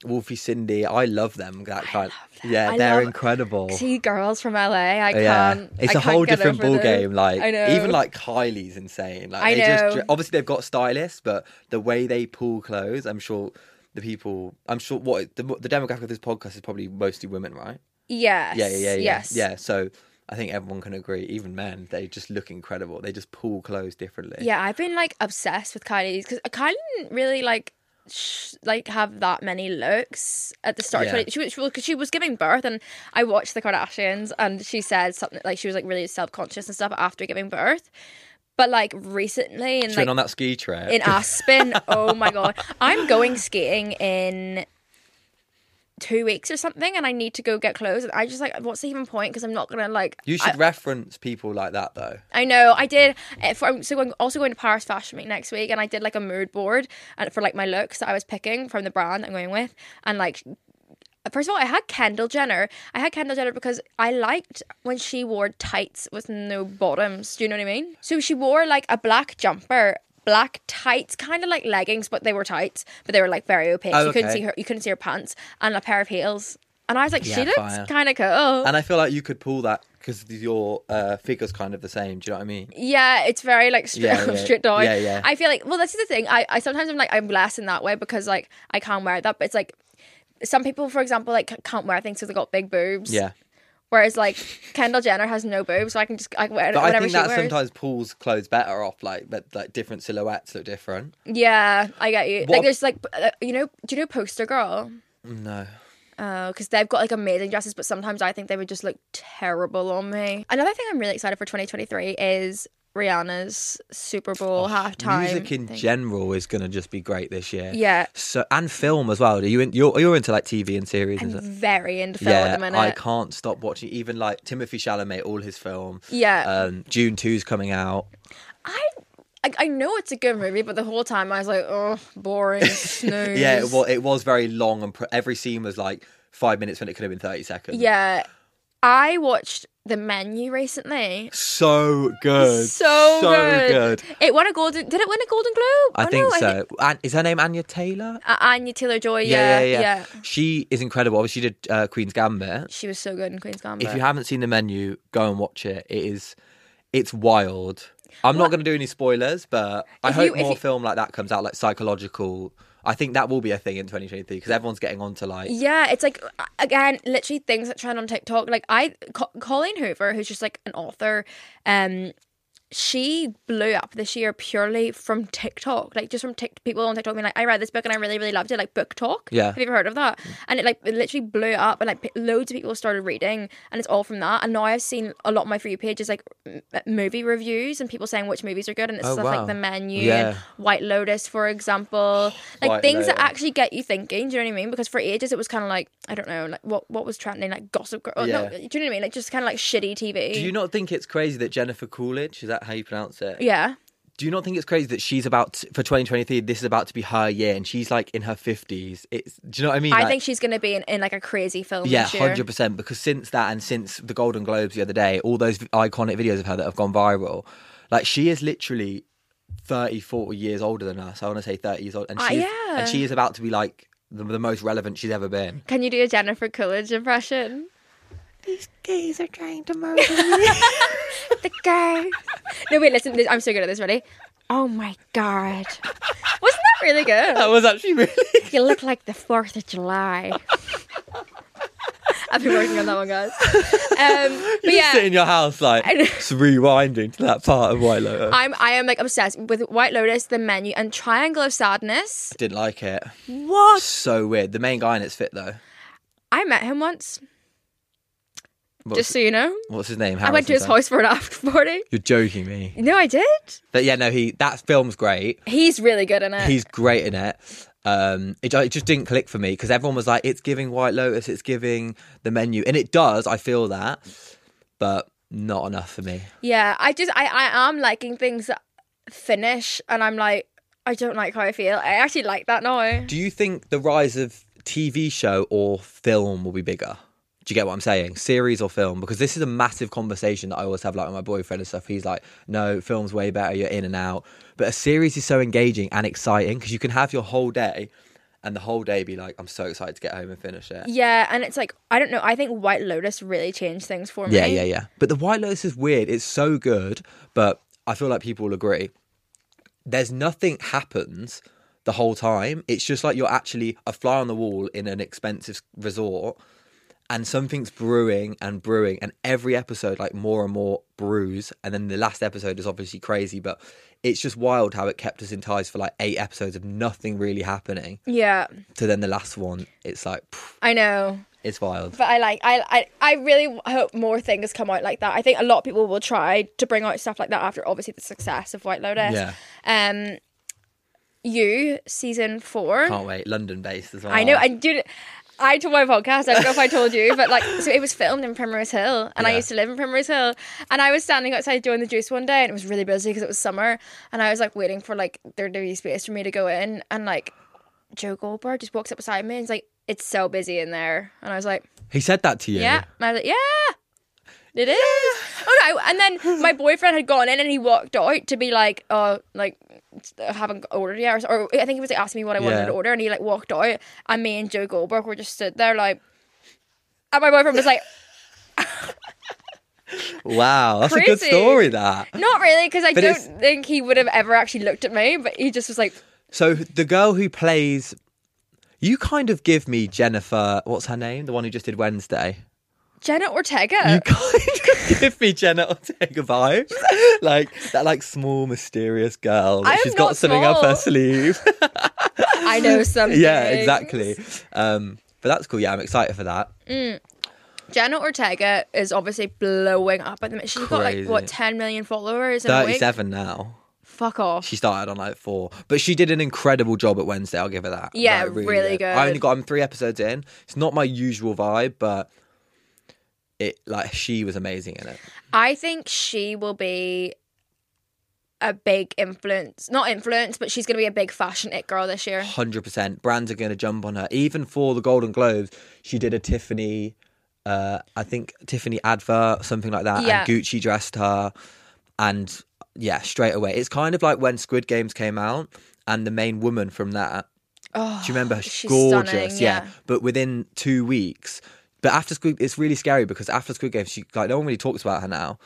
Wolfie, Cindy, I love them. That kind. them. Yeah, I they're love- incredible. See girls from LA, I can't. it's I a can't whole different ball them. game. Like I know. even like Kylie's insane. Like I they just know. dre- obviously they've got stylists, but the way they pull clothes, I'm sure the people, I'm sure what the, the demographic of this podcast is probably mostly women, right? yes, Yeah, yeah, yeah, yeah. yes, Yeah, so I think everyone can agree. Even men, they just look incredible. They just pull clothes differently. Yeah, I've been like obsessed with Kylie's because Kylie didn't really like sh- like have that many looks at the start. Yeah. She was she was, she was giving birth, and I watched the Kardashians, and she said something like she was like really self conscious and stuff after giving birth. But like recently, and like on that ski trip. in Aspen. oh my god, I'm going skating in two weeks or something, and I need to go get clothes. And I just like, what's the even point? Because I'm not gonna like. you I- should reference people like that though. I know I did. uh, For, I'm also going to Paris Fashion Week next week, and I did like a mood board and for like my looks that I was picking from the brand I'm going with, and like first of all, I had Kendall Jenner. I had Kendall Jenner because I liked when she wore tights with no bottoms. Do you know what I mean? So she wore like a black jumper, black tights, kind of like leggings, but they were tights, but they were like very opaque. Oh, so you couldn't see her. You couldn't see her pants and a pair of heels. And I was like, she looks kind of cool. And I feel like you could pull that because your uh, figure's kind of the same. Do you know what I mean? Yeah, it's very like straight, Yeah, yeah. straight down. Yeah, yeah. I feel like well, that's the thing. I, I sometimes I'm like I'm blessed in that way because like I can't wear that, but it's like some people, for example, like can't wear things because they got big boobs. Yeah. Whereas like Kendall Jenner has no boobs, so I can just I can wear it But I whatever think she that wears. sometimes pulls clothes better off, like but like different silhouettes look different. Yeah, I get you. What- Like there's like uh, you know, do you know Poster Girl? No. Oh, because they've got like amazing dresses, but sometimes I think they would just look terrible on me. Another thing I'm really excited for 2023 is Rihanna's Super Bowl halftime. Oh, Music in thing. general is going to just be great this year. Yeah. So and film as well. Are you in, you're you're into like TV and series? I'm very into film Yeah, at the minute. I can't stop watching. Even like Timothée Chalamet, all his film. Yeah. Um, Dune 2's coming out. I, I I know it's a good movie, but the whole time I was like, oh, boring. Yeah, it was, it was very long, and pr- every scene was like five minutes when it could have been thirty seconds. Yeah. I watched The Menu recently. so good, So, good. good. It won a golden. Did it win a Golden Globe? I Oh, think no, so. and is her name Anya Taylor? Uh, Anya Taylor Joy. Yeah, yeah, yeah. She is incredible. Obviously, she did uh, Queen's Gambit. She was so good in Queen's Gambit. If you haven't seen the menu, go and watch it. It is, it's wild. I'm not going to do any spoilers, but I If hope you- more you- film like that comes out, like psychological. I think that will be a thing in 2023 because everyone's getting onto like Yeah, it's like again, literally things that trend on TikTok. Like I, Co- Colleen Hoover, who's just like an author, um, she blew up this year purely from TikTok. Like just from Tik people on TikTok being like, I read this book and I really, really loved it. Like BookTok. Yeah. have you ever heard of that? Mm. And it like it literally blew up and like p- loads of people started reading, and it's all from that. And now I've seen a lot of my free pages like m- movie reviews and people saying which movies are good, and it's Oh, stuff wow. like The Menu Yeah. and White Lotus, for example. Like White things that actually get you thinking. Do you know what I mean? Because for ages it was kind of like I don't know, like what what was trending, like Gossip Girl. No, Yeah. do you know what I mean? Like just kind of like shitty TV. Do you not think it's crazy that Jennifer Coolidge is that how you pronounce it? Yeah. Do you not think it's crazy that she's about to, for 2023? This is about to be her year, and she's like in her 50s. It's do you know what I mean? I Like- think she's going to be in, in like a crazy film. Yeah, hundred percent. Because since that, and since the Golden Globes the other day, all those iconic videos of her that have gone viral, like she is literally 30, 40 years older than us. I want to say thirty years old, and Ah, she's yeah. and she is about to be like the, the most relevant she's ever been. Can you do a Jennifer Coolidge impression? These gays are trying to murder me. The gays. no, wait, listen. I'm so good at this. Ready? Oh my god. Wasn't that really good? that was actually really. Good. You look like the Fourth of July. I've been working on that one, guys. Um, You but yeah, sit in your house like just rewinding to that part of White Lotus. I'm I am like obsessed with White Lotus, the menu, and Triangle of Sadness. Didn't like it. What? So weird. The main guy in it's fit though. I met him once, What's, just so you know. what's his name? I went to his house for an after party. You're joking me. No, I did. But yeah, no, he that film's great. He's really good in it. He's great in it. Um, it, it just didn't click for me because everyone was like, "It's giving White Lotus, it's giving the menu," and it does. I feel that, but not enough for me. yeah, I just I I am liking things that finish, and I'm like I don't like how I feel. I actually like that now. Do you think the rise of TV show or film will be bigger? Do you get what I'm saying? Series or film? Because this is a massive conversation that I always have like with my boyfriend and stuff. He's like, no, film's way better, you're in and out. But a series is so engaging and exciting because you can have your whole day and the whole day be like, I'm so excited to get home and finish it. Yeah, and it's like I don't know. I think White Lotus really changed things for me. Yeah, yeah, yeah. But the White Lotus is weird. It's so good, but I feel like people will agree. There's nothing happens the whole time. It's just like you're actually a fly on the wall in an expensive resort and something's brewing and brewing and every episode like more and more brews and then the last episode is obviously crazy but it's just wild how it kept us in ties for like eight episodes of nothing really happening Yeah, to then the last one it's like pff, I know. it's wild But I like I, I I really hope more things come out like that. I think a lot of people will try to bring out stuff like that after obviously the success of White Lotus. yeah Um you season four. can't wait london based as well I know, and dude, I told my podcast. I don't know if I told you, but like, so it was filmed in Primrose Hill, and I used to live in Primrose Hill, and I was standing outside doing the juice one day, and it was really busy because it was summer, and I was like waiting for like there to be space for me to go in, and like Joe Goldberg just walks up beside me and he's like, it's so busy in there. And I was like, He said that to you. yeah. And I was like, yeah. It is. Oh no! And then my boyfriend had gone in and he walked out to be like, "Oh, like I haven't ordered yet," or, or I think he was like, asking me what I wanted Yeah. to order, and he like walked out, and me and Joe Goldberg were just stood there like, and my boyfriend was like, Wow, that's a good story. That. "Not really," because I But don't it's- think he would have ever actually looked at me, but he just was like, So the girl who plays, you kind of give me Jennifer. What's her name? The one who just did Wednesday. "Jenna Ortega." You kind of give me Jenna Ortega vibes, like that, like small mysterious girl. That I am she's got something up her sleeve. I know something. yeah, exactly. Um, but that's cool. Yeah, I'm excited for that. Jenna Ortega is obviously blowing up at the minute. She's got like what 10 million followers in. Thirty-seven now. Fuck off. She started on like four, but she did an incredible job at Wednesday. I'll give her that. Yeah, Like, really did. good. I only got I'm three episodes in. It's not my usual vibe, but it like she was amazing in it. I think she will be a big influence. Not influence, but she's going to be a big fashion it girl this year. Hundred percent. Brands are going to jump on her. Even for the Golden Globes, she did a Tiffany. Uh, I think Tiffany advert, something like that, Yeah. and Gucci dressed her, and yeah, straight away. It's kind of like when Squid Games came out, and the main woman from that Oh, Do you remember? she's Gorgeous, stunning, yeah. yeah. But within two weeks, but after Squid, it's really scary because after Squid Game, she like no one really talks about her now.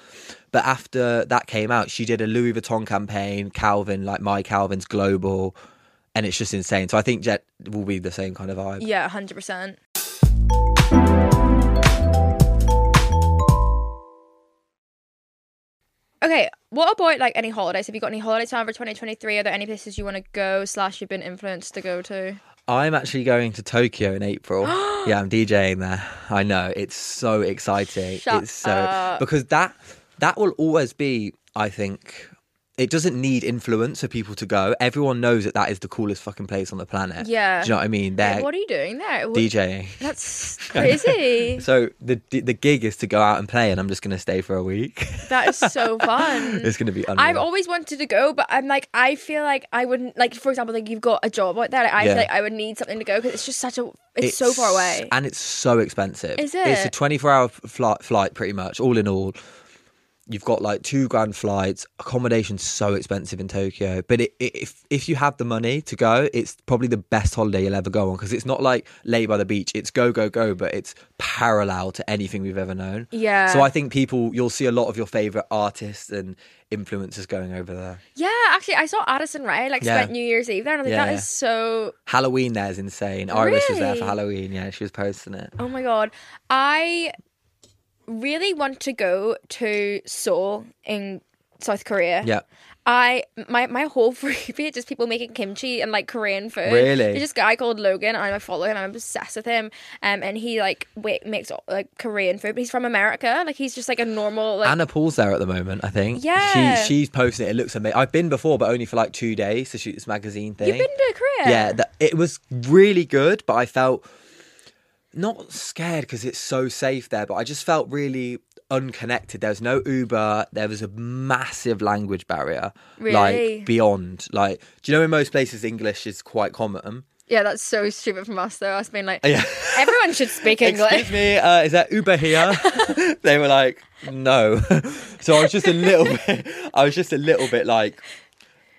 But after that came out, she did a Louis Vuitton campaign, Calvin, like my Calvin's global, and it's just insane. So I think Jet will be the same kind of vibe. Yeah, 100%. Okay, what about like any holidays? Have you got any holidays planned for 2023? Are there any places you want to go slash you've been influenced to go to? I'm actually going to Tokyo in April. yeah, I'm DJing there. I know it's so exciting. Shut it's so up. because that that will always be. I think it doesn't need influence for people to go. Everyone knows that that is the coolest fucking place on the planet. Yeah. do you know what I mean? They're Like, what are you doing there? Wh- DJing. That's crazy. So the the gig is to go out and play, and I'm just going to stay for a week. that is so fun. it's going to be unreal. I've always wanted to go, but I'm like, I feel like I wouldn't like. For example, like you've got a job out there. Like, I Yeah. feel like I would need something to go because it's just such a. It's, so far away. and it's so expensive. Is it? It's a 24 hour flight, flight, pretty much. All in all, you've got like two grand flights. Accommodation's so expensive in Tokyo, but it, it, if if you have the money to go, it's probably the best holiday you'll ever go on because it's not like lay by the beach. It's go go go, but it's parallel to anything we've ever known. Yeah. So I think people, you'll see a lot of your favorite artists and influencers going over there. yeah, actually, I saw Addison Rae like Yeah. spent New Year's Eve there, and I was like, Yeah, that yeah. is so. Halloween there is insane. Iris was there for Halloween. Yeah, she was posting it. Oh my god, I really want to go to Seoul in South Korea. Yeah. I my my whole free page is people making kimchi and like Korean food. Really? There's this guy called Logan, and I follow him. I'm obsessed with him. Um, and he like wait, makes like Korean food, but he's from America. Like he's just like a normal like. Anna Paul's there at the moment, I think. Yeah. She, she's posting it. It looks amazing. I've been before, but only for like two days to shoot this magazine thing. You've been to Korea? Yeah, that, it was really good, but I felt not scared because it's so safe there, but I just felt really unconnected. There was no Uber. There was a massive language barrier. Really? Like beyond. Like, do you know in most places English is quite common? Yeah, that's so stupid from us though. Us being like, Yeah. everyone should speak English. Excuse me, uh, is that Uber here? they were like, no. so I was just a little bit, I was just a little bit like,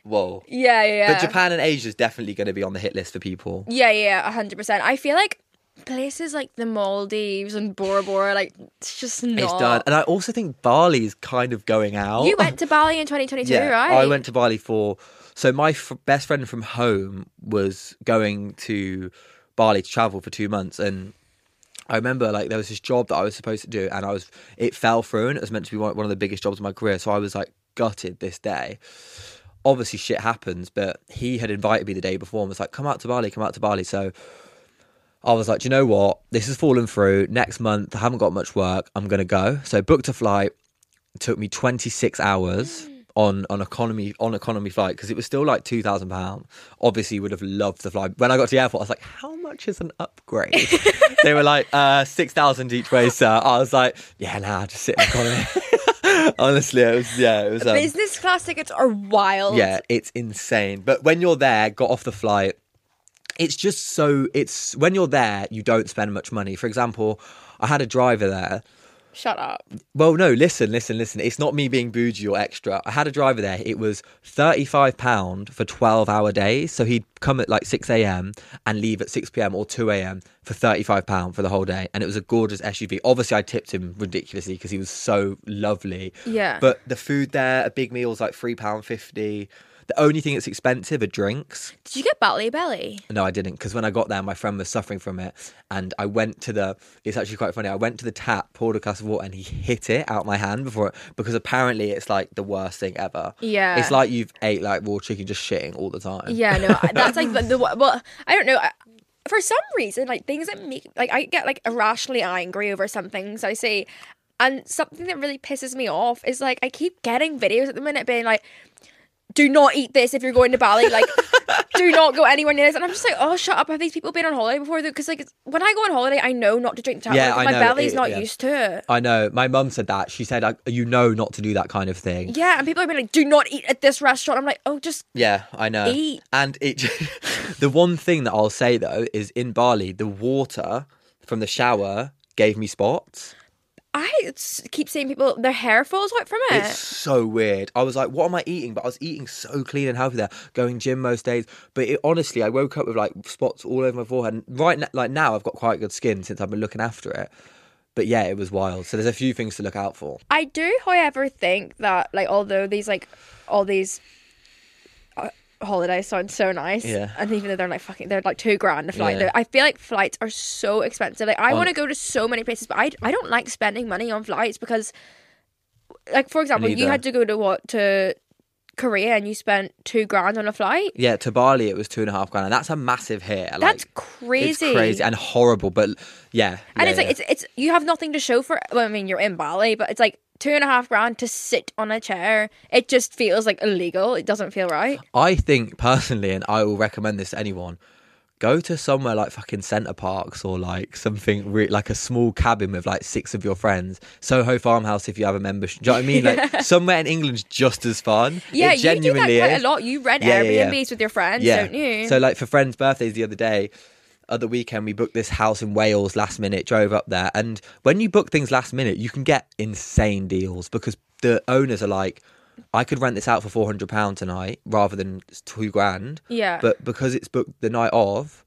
whoa. Yeah, yeah. But Japan and Asia is definitely going to be on the hit list for people. Yeah, yeah, hundred percent. I feel like places like the Maldives and Bora Bora, like it's just not. It's done. And I also think Bali's kind of going out. You went to Bali in 2022, yeah, right? I went to Bali for. So my f- best friend from home was going to Bali to travel for two months, and I remember like there was this job that I was supposed to do, and I was it fell through, and it was meant to be one, one of the biggest jobs of my career. So I was like gutted this day. Obviously, shit happens, but he had invited me the day before and was like, "Come out to Bali, come out to Bali." So I was like, you know what? This has fallen through. Next month, I haven't got much work. I'm gonna go. So booked a flight. It took me 26 hours on on economy on economy flight because it was still like two thousand pound. Obviously, would have loved the flight. When I got to the airport, I was like, "How much is an upgrade?" they were like, uh, six thousand each way, sir. I was like, "Yeah, nah, just sit in economy." Honestly, it was yeah, it was. Um, Business class tickets are wild. yeah, it's insane. But when you're there, got off the flight, it's just so it's when you're there you don't spend much money. For example i had a driver there. Shut up. well no listen listen listen. It's not me being bougie or extra. I had a driver there. It was 35 pound for 12 hour days. So he'd come at like 6 a.m and leave at 6 p.m or 2 a.m for 35 pound for the whole day. And it was a gorgeous suv obviously i tipped him ridiculously because he was so lovely. Yeah. but the food there a big meal was like 3 pound 50 the only thing that's expensive are drinks Did you get Bali Belly? no, I didn't because when I got there, my friend was suffering from it, and I went to the. It's actually quite funny. I went to the tap, poured a glass of water, and he hit it out my hand before it because apparently it's like the worst thing ever. Yeah. it's like you've ate like raw chicken, just shitting all the time. Yeah, no, that's like the, the well, I don't know. I, for some reason, like things that make like I get like irrationally angry over some things I see, and something that really pisses me off is like I keep getting videos at the minute being like, "Do not eat this if you're going to Bali." Like, do not go anywhere near this. And I'm just like, "Oh, shut up!" Have these people been on holiday before? Because like it's- when I go on holiday, I know not to drink the tap Yeah, water. My know, belly's it- not yeah. used to it. I know. My mum said that. She said, I- "You know not to do that kind of thing." Yeah, and people have been like, "Do not eat at this restaurant." I'm like, "Oh, just Yeah, I know. Eat. And it, the one thing that I'll say though is in Bali, the water from the shower gave me spots. I keep seeing people their hair falls out from it." It's so weird. I was like, what am I eating? But I was eating so clean and healthy there, going gym most days. But it, honestly, I woke up with like spots all over my forehead. And right now, like now, I've got quite good skin since I've been looking after it. But yeah, it was wild. So there's a few things to look out for. I do, however, think that like although these like all these holidays sound so nice, Yeah. and even though they're like fucking, they're like two grand a flight. Yeah. I feel like flights are so expensive. Like I want to go to so many places, but I I don't like spending money on flights because, like for example, you had to go to what to Korea and you spent two grand on a flight. Yeah, to Bali, it was two and a half grand, and that's a massive hit. Like, That's crazy. It's crazy and horrible, but yeah. And yeah, it's like yeah. it's it's you have nothing to show for. Well, I mean, you're in Bali, but it's like two and a half grand to sit on a chair. It just feels like illegal. It doesn't feel right. I think personally, and I will recommend this to anyone. Go to somewhere like fucking Center Parcs or like something re- like a small cabin with like six of your friends. Soho Farmhouse if you have a membership. Do you know what I mean? Like somewhere in England's just as fun. Yeah, it you do that genuinely quite is. a lot. You rent Yeah, yeah, Airbnbs yeah. with your friends, Yeah. don't you? So like for friends' birthdays the other day, other weekend we booked this house in Wales last minute, drove up there, and when you book things last minute, you can get insane deals because the owners are like, I could rent this out for four hundred pound tonight rather than two grand. Yeah. But because it's booked the night of,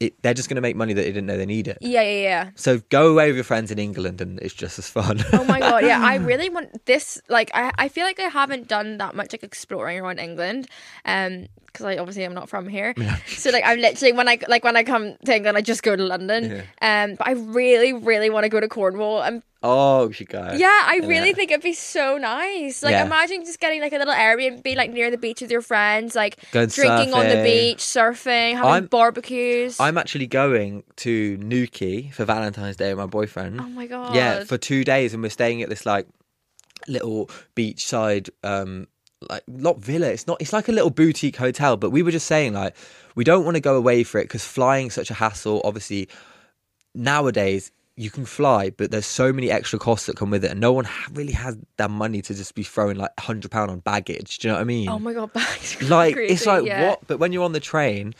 it, they're just going to make money that they didn't know they needed. yeah, yeah, yeah. So go away with your friends in England, and it's just as fun. Oh my god, yeah. I really want this. Like, I, I feel like I haven't done that much like exploring around England, um, because I obviously I'm not from here. So like, I'm literally when I like when I come to England, I just go to London. Um, but I really, really want to go to Cornwall. And oh, we should go. yeah, I really Yeah. think it'd be so nice. Like, Yeah. imagine just getting like a little Airbnb like near the beach with your friends, like drinking on the beach, surfing, having I'm- barbecues. I'm actually going to Newquay for Valentine's Day with my boyfriend. oh my god. Yeah, for two days, and we're staying at this like little beachside, um, like not villa. It's not. It's like a little boutique hotel. But we were just saying like we don't want to go away for it because flying's such a hassle. Obviously, nowadays you can fly, but there's so many extra costs that come with it, and no one ha- really has that money to just be throwing like hundred pound on baggage. Do you know what I mean? Oh my god, bags. like crazy, it's like yeah. what? But when you're on the train.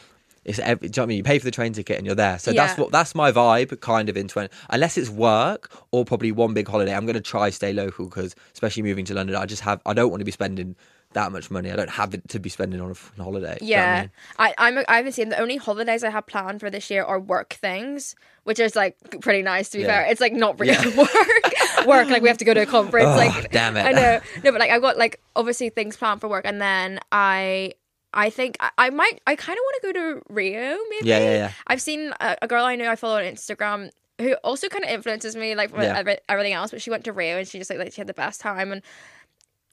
It's every, do you know what I mean? You pay for the train ticket and you're there. So that's what that's my vibe, kind of in twenty. Unless it's work or probably one big holiday, I'm going to try stay local because, especially moving to London, I just have I don't want to be spending that much money. I don't have it to be spending on a holiday. Do you know I Yeah? I, I'm. I haven't seen the only holidays I have planned for this year are work things, which is like pretty nice to be Yeah. fair. It's like not really Yeah. work. work like we have to go to a conference. Oh, like damn it. I know. No, but like I've got like obviously things planned for work, and then I. I think I, I might. I kind of want to go to Rio. Maybe. Yeah, yeah, yeah. I've seen a, a girl I know I follow on Instagram who also kind of influences me like Yeah. every- everything else. But she went to Rio and she just like, like she had the best time and.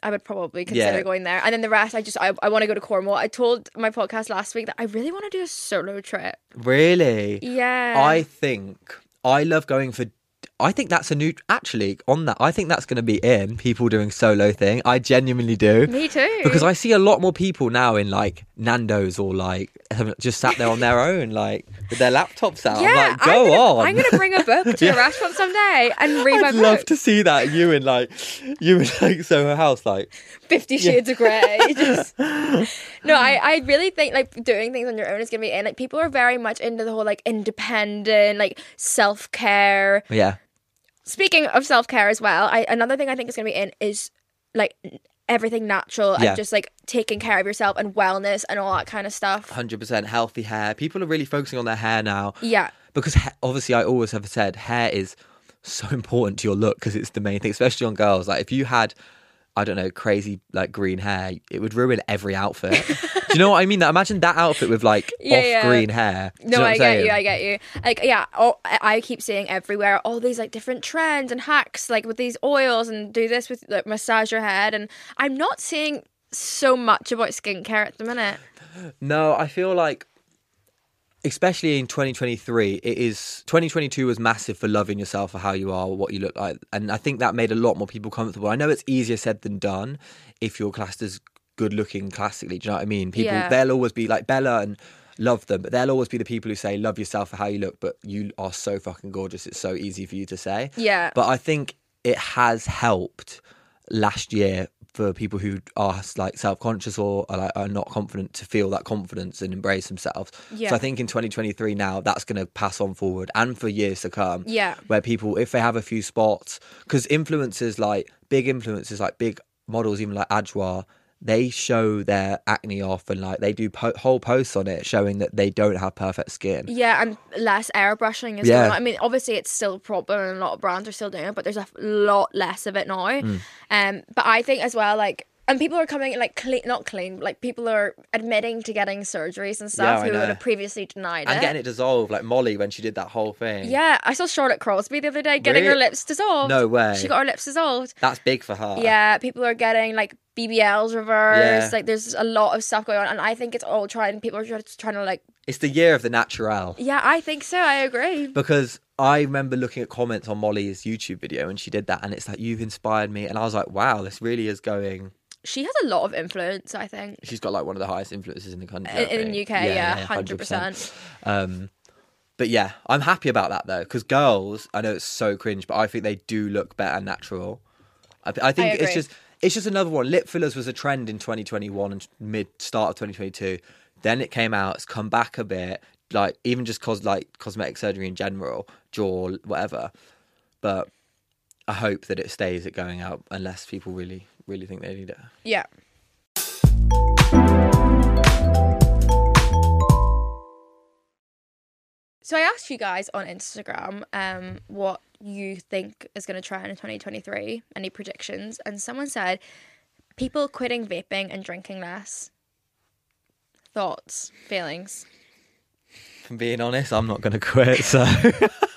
I would probably consider Yeah. going there, and then the rest, I just I, I want to go to Cornwall. I told my podcast last week that I really want to do a solo trip. Really? Yeah, I think I love going for. I think that's a new. Actually, on that, I think that's going to be in people doing solo thing. I genuinely do. Me too. Because I see a lot more people now in like Nando's or like just sat there on their own, like with their laptops out. yeah, I'm like, go I'm gonna, on. I'm gonna bring a book to a restaurant someday and read my book. I'd love to see that. You in like, you in like Soho House, like, Fifty Shades of Grey. Just... No, I, I really think like doing things on your own is gonna be in. Like people are very much into the whole like independent, like self care. yeah, Speaking of self care as well, I another thing I think is gonna be in is like everything natural Yeah. and just like taking care of yourself and wellness and all that kind of stuff. hundred percent healthy hair. People are really focusing on their hair now. Yeah. because ha- obviously I always have said hair is so important to your look because it's the main thing, especially on girls. Like if you had, I don't know, crazy like green hair, it would ruin every outfit. Do you know what I mean? Imagine that outfit with like Yeah, off yeah. green hair. Do you No, know I get you. I get you. Like, yeah, all, I I keep seeing everywhere all these like different trends and hacks, like with these oils and do this with like massage your head. And I'm not seeing so much about skincare at the minute. No, I feel like, especially in 2023, it is 2022 was massive for loving yourself for how you are, what you look like, and I think that made a lot more people comfortable. I know it's easier said than done if you're classed as good looking classically. Do you know what I mean? People Yeah. they'll always be like Bella and love them, but they'll always be the people who say love yourself for how you look, but you are so fucking gorgeous. It's so easy for you to say. Yeah. But I think it has helped last year for people who are like self-conscious or are, like, are not confident to feel that confidence and embrace themselves. Yeah. So I think in 2023 now that's going to pass on forward and for years to come. Yeah. Where people, if they have a few spots, because influencers like big influencers like big models, even like Adwoa, they show their acne off and like they do po- whole posts on it showing that they don't have perfect skin. Yeah, and less airbrushing as Yeah. well. I mean, obviously it's still a problem, and a lot of brands are still doing it, but there's a lot less of it now. Mm. Um, but I think as well, like, and people are coming like clean, not clean, like people are admitting to getting surgeries and stuff Yeah, who would have previously denied it. And it. getting it dissolved, like Molly when she did that whole thing. Yeah, I saw Charlotte Crosby the other day getting her lips dissolved. No way. She got her lips dissolved. That's big for her. Yeah, people are getting like BBLs reversed. Yeah. Like there's a lot of stuff going on, and I think it's all trying. People are just trying to like. It's the year of the natural. Yeah, I think so. I agree. Because I remember looking at comments on Molly's YouTube video and she did that, and it's like, you've inspired me. And I was like, wow, this really is going. She has a lot of influence. I think. She's got like one of the highest influences in the country. I In, in the think. UK, yeah, hundred percent. Um, but yeah, I'm happy about that though, because girls, I know it's so cringe, but I think they do look better natural. I, I think agree. it's just it's just another one. Lip fillers was a trend in 2021 and mid start of 2022. Then it came out. It's come back a bit, like even just cause like cosmetic surgery in general, jaw, whatever. But I hope that it stays it going out unless people really really think they need it. Yeah. So I asked you guys on Instagram um, what you think is going to trend in 2023, any predictions, and someone said people quitting vaping and drinking less. Thoughts, feelings. I'm being honest, I'm not going to quit. So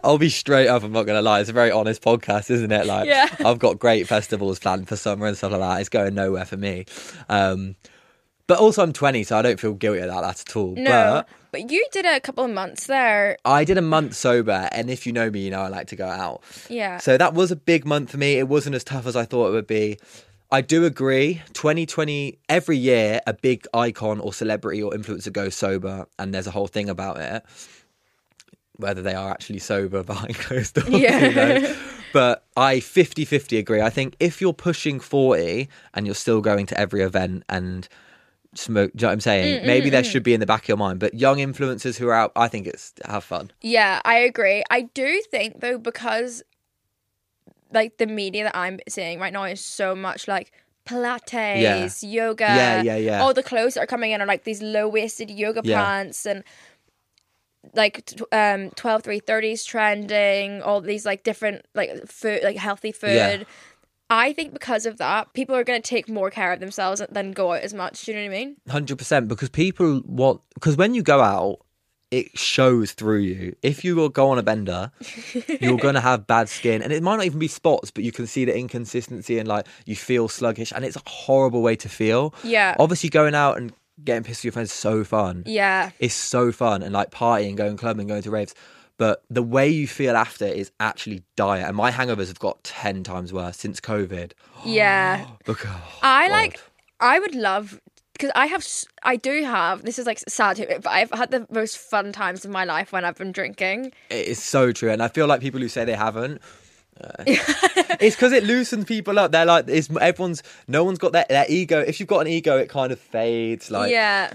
I'll be straight up. I'm not going to lie. It's a very honest podcast, isn't it? Like, Yeah. I've got great festivals planned for summer and stuff like that. It's going nowhere for me. Um, but also, I'm 20, so I don't feel guilty about that at all. No, But but you did a couple of months there. I did a month sober, and if you know me, you know I like to go out. Yeah. So that was a big month for me. It wasn't as tough as I thought it would be. I do agree. 2020, every year, a big icon or celebrity or influencer goes sober, and there's a whole thing about it. Whether they are actually sober behind closed doors, Yeah. who knows? But I 50 50 agree. I think if you're pushing 40 and you're still going to every event and smoke, do you know what I'm saying? Mm, Maybe mm, there mm. should be in the back of your mind. But young influencers who are out, I think it's have fun. Yeah, I agree. I do think though because like the media that I'm seeing right now is so much like Pilates, yoga. Yeah, yeah, yeah. All the clothes that are coming in are like these low waisted yoga Yeah. pants and like um 12 330s trending all these like different like food like healthy food Yeah. i think because of that people are going to take more care of themselves than go out as much do you know what i mean Hundred percent, because people want because when you go out, it shows through you. If you will go on a bender, you're gonna have bad skin, and it might not even be spots, but you can see the inconsistency and like you feel sluggish, and it's a horrible way to feel. Yeah. Obviously, going out and getting pissed with your friends is so fun. yeah It's so fun and like partying, going clubbing, going to raves. but the way you feel after is actually dire. And my hangovers have got ten times worse since COVID. Yeah. Look, oh, I God. like. I would love because I have. I do have. This is like sad but I've had the most fun times of my life when I've been drinking. It is so true, and I feel like people who say they haven't. Uh, it's because it loosens people up. They're like, it's everyone's. No one's got their, their ego. If you've got an ego, it kind of fades. Like, yeah,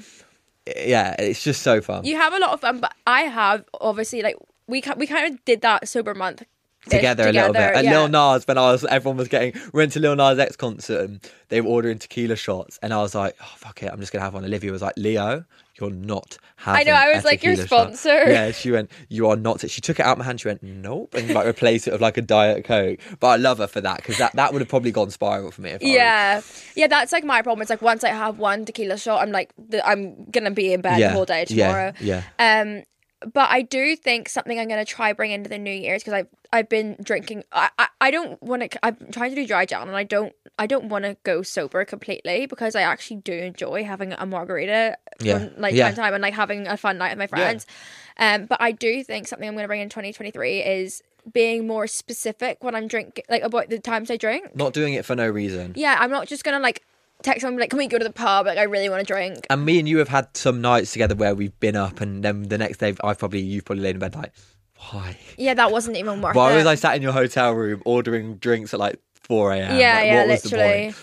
yeah, it's just so fun you have a lot of fun, but I have obviously like we we kind of did that sober month together, a little bit. And yeah. Lil Nas, when I was, everyone was getting. We went to Lil Nas X concert and they were ordering tequila shots, and I was like, oh fuck it, I'm just gonna have one. Olivia was like, Leo, you're not having. I know, I was like, your tequila shot." sponsor. Yeah, she went, you are not. She took it out of my hand. She went, nope, and like replaced it with like a diet coke. But I love her for that because that that would have probably gone spiral for me. If Yeah, yeah, that's like my problem. It's like once I have one tequila shot, I'm like, the, I'm gonna be in bed yeah, the whole day tomorrow. Yeah, yeah. Um, but I do think something I'm gonna try bring into the New year is because I've I've been drinking. I I, I don't want to. I'm trying to do dry down, and I don't I don't want to go sober completely because I actually do enjoy having a margarita Yeah, from like yeah. time to time and like having a fun night with my friends. Um, but I do think something I'm gonna bring in 2023 is being more specific when I'm drinking, like about the times I drink. Not doing it for no reason. Yeah, I'm not just gonna like text someone like, "Can we go to the pub?" Like, I really want to drink. And me and you have had some nights together where we've been up, and then the next day, I've probably you've probably laid in bed like, why? Yeah, that wasn't even worth Why it. was I sat in your hotel room ordering drinks at like 4 a.m.? yeah, Like, yeah, what was the literally.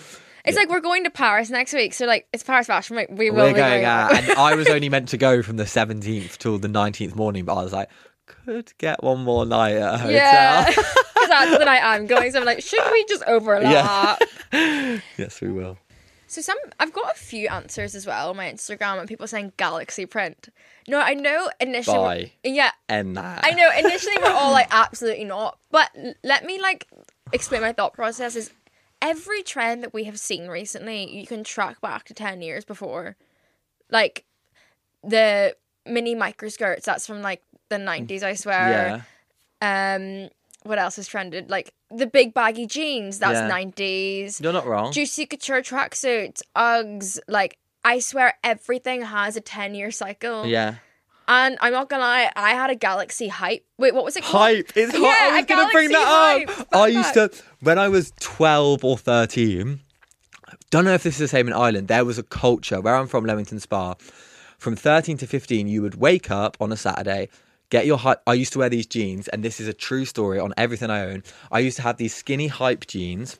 It's like we're going to Paris next week, so like it's Paris Fashion Week. We will We're be going out. and I was only meant to go from the 17th till the 19th morning, but I was like, could get one more night at a hotel. yeah, because that's the night I'm going. So I'm like, should we just overlap? yes, we will. So some, I've got a few answers as well on my Instagram, and people saying galaxy print. No, I know initially. Bye. Yeah, And that. I know initially we're all like absolutely not, but let me like explain my thought process. Is every trend that we have seen recently, you can track back to ten years before, like the mini micro skirts. That's from like the nineties, I swear. Yeah. Um, what else has trended? Like the big baggy jeans. That's Yeah. nineties. You're not wrong. Juicy couture tracksuits, Uggs. Like I swear, everything has a ten year cycle. yeah. And I'm not gonna lie, I had a Galaxy hype. Wait, what was it called? Hype. It's hot. Yeah, I was a going to bring Galaxy that up. hype. I used to, when I was 12 or 13, don't know if this is the same in Ireland, there was a culture where I'm from, Leamington Spa. From 13 to 15, you would wake up on a Saturday, get your hype. I used to wear these jeans, and this is a true story on everything I own. I used to have these skinny hype jeans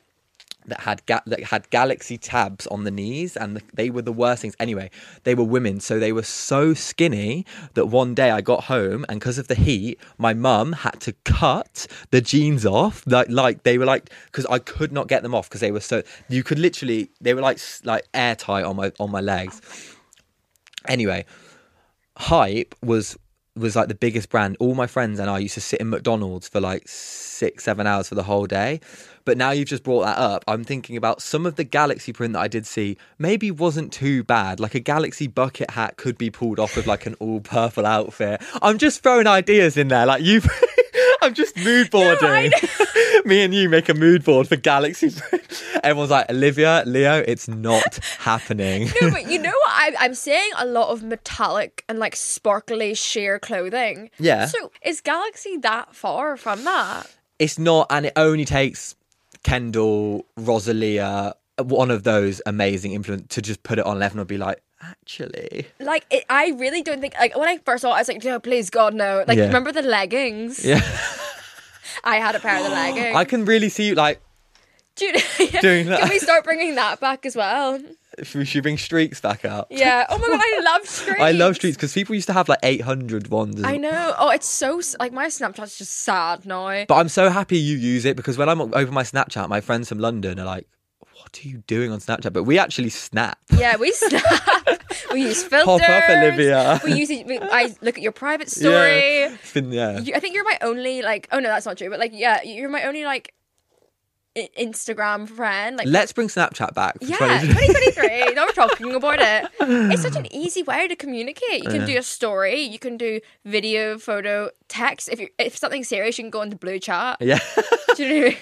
that had ga- that had galaxy tabs on the knees and the, they were the worst things anyway they were women so they were so skinny that one day i got home and because of the heat my mum had to cut the jeans off like like they were like because i could not get them off because they were so you could literally they were like like airtight on my on my legs anyway hype was was like the biggest brand. All my friends and i used to sit in mcdonald's for like six seven hours for the whole day. But now you've just brought that up i'm thinking about some of the galaxy print that i did see. Maybe wasn't too bad. Like a galaxy bucket hat could be pulled off with like an all purple outfit. I'm just throwing ideas in there like you i'm just mood boarding me and you make a mood board for galaxy everyone's like olivia leo it's not happening No, but you know what? I, I'm seeing a lot of metallic and like sparkly sheer clothing. Yeah. So is Galaxy that far from that? it's not and it only takes kendall rosalia one of those amazing influence to just put it on level and be like actually Like, it, I really don't think. Like when I first saw it, I was like, "No, please, God, no!" Like, Yeah. remember the leggings? yeah I had a pair of the leggings. i can really see you like Dude, yeah. doing that. Can we start bringing that back as well? if we should bring streaks back out Yeah. Oh my god, I love streaks. i love streaks because people used to have like 800 ones I know. Oh, it's so like my Snapchat's just sad now. but i'm so happy you use it because when i'm over my snapchat my friends from london are like what are you doing on snapchat but we actually snap Yeah, we snap. we use filters. Pop up, Olivia. We use. We, I look at your private story. yeah been yeah You, I think you're my only like. Oh no, that's not true. But like, yeah, you're my only like I- Instagram friend. Like, let's bring snapchat back yeah, 2023. 2023. now we're talking about it. It's such an easy way to communicate. You can do a story. You can do video, photo, text. If you if something's serious, you can go into blue chat. yeah Do you know I mean?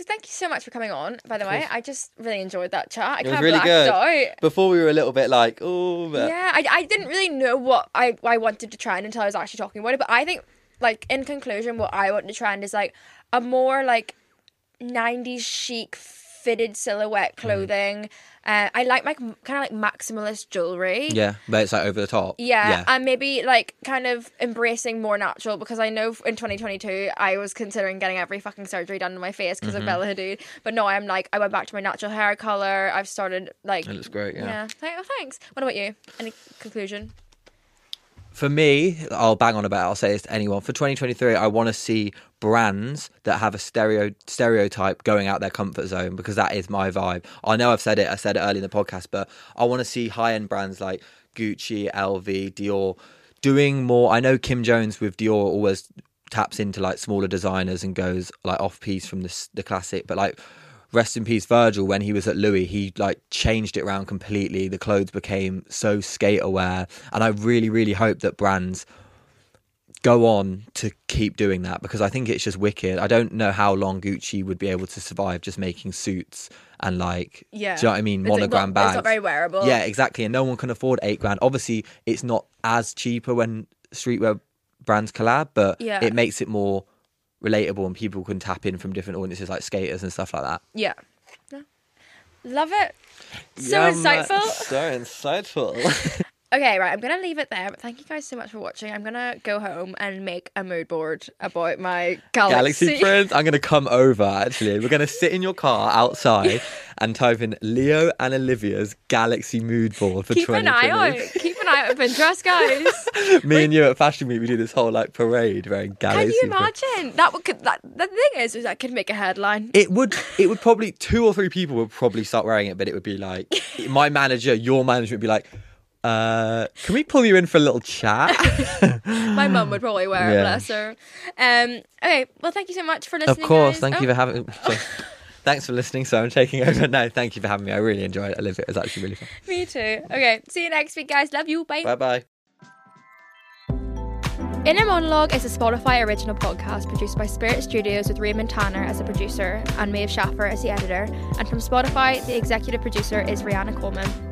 So thank you so much for coming on. By the way. I just really enjoyed that chat. I It was kind of really blacked good. out. Before we were a little bit like, oh, but Yeah, I, I didn't really know what I, I wanted to trend until I was actually talking about it. But I think, like, in conclusion, what I want to trend is like a more like 90s chic fitted silhouette Mm-hmm. clothing. Uh, I like my kind of like maximalist jewelry. yeah, but it's like over the top. Yeah, and maybe like kind of embracing more natural because I know in 2022 I was considering getting every fucking surgery done to my face because Mm-hmm. of Bella Hadid, but no, I'm like I went back to my natural hair color. I've started like It looks great, yeah. yeah. Oh, thanks. What about you? Any conclusion? For me, I'll bang on about. it, I'll say this to anyone. For 2023, I want to see brands that have a stereo stereotype going out their comfort zone because that is my vibe. I know I've said it. I said it early in the podcast, but I want to see high end brands like Gucci, LV, Dior doing more. I know Kim Jones with Dior always taps into like smaller designers and goes like off piece from the the classic, but like rest in peace Virgil when he was at Louis he like changed it around completely. The clothes became so skate aware. And I really really hope that brands go on to keep doing that because I think it's just wicked. I don't know how long Gucci would be able to survive just making suits and like Yeah. do you know what I mean? It's, monogram not- bags It's not very wearable. yeah exactly. And no one can afford eight grand. Obviously it's not as cheaper when streetwear brands collab but Yeah. it makes it more relatable and people can tap in from different audiences like skaters and stuff like that Yeah. Yeah. Love it. So Yeah, insightful. man, So insightful. Okay, right. I'm gonna leave it there. But thank you guys so much for watching. I'm gonna go home and make a mood board about my galaxy. Galaxy friends, I'm going to come over actually. We're going to sit in your car outside and type in Leo and Olivia's Galaxy mood board for Keep an eye out. 2020. Keep an eye out Pinterest, guys. Me and you at Fashion Week, we do this whole like parade wearing Can you imagine? That would could, that the thing is, is that could make a headline. It would, it would probably, two or three people would probably start wearing it, but it would be like, my manager, your manager would be like, uh, can we pull you in for a little chat? My mum would probably wear it, Yeah. bless her. Um. Okay. Well, thank you so much for listening. of course, guys. thank Oh, you for having Thanks for listening. So I'm taking over. No, thank you for having me. I really enjoyed it. I Olivia. It it was actually really fun. Me too. Okay. See you next week, guys. Love you. Bye. Bye bye. Inner Monologue is a Spotify original podcast produced by Spirit Studios with Raymond Tanner as the producer and Maeve Schaffer as the editor. And from Spotify, the executive producer is Rihanna Coleman.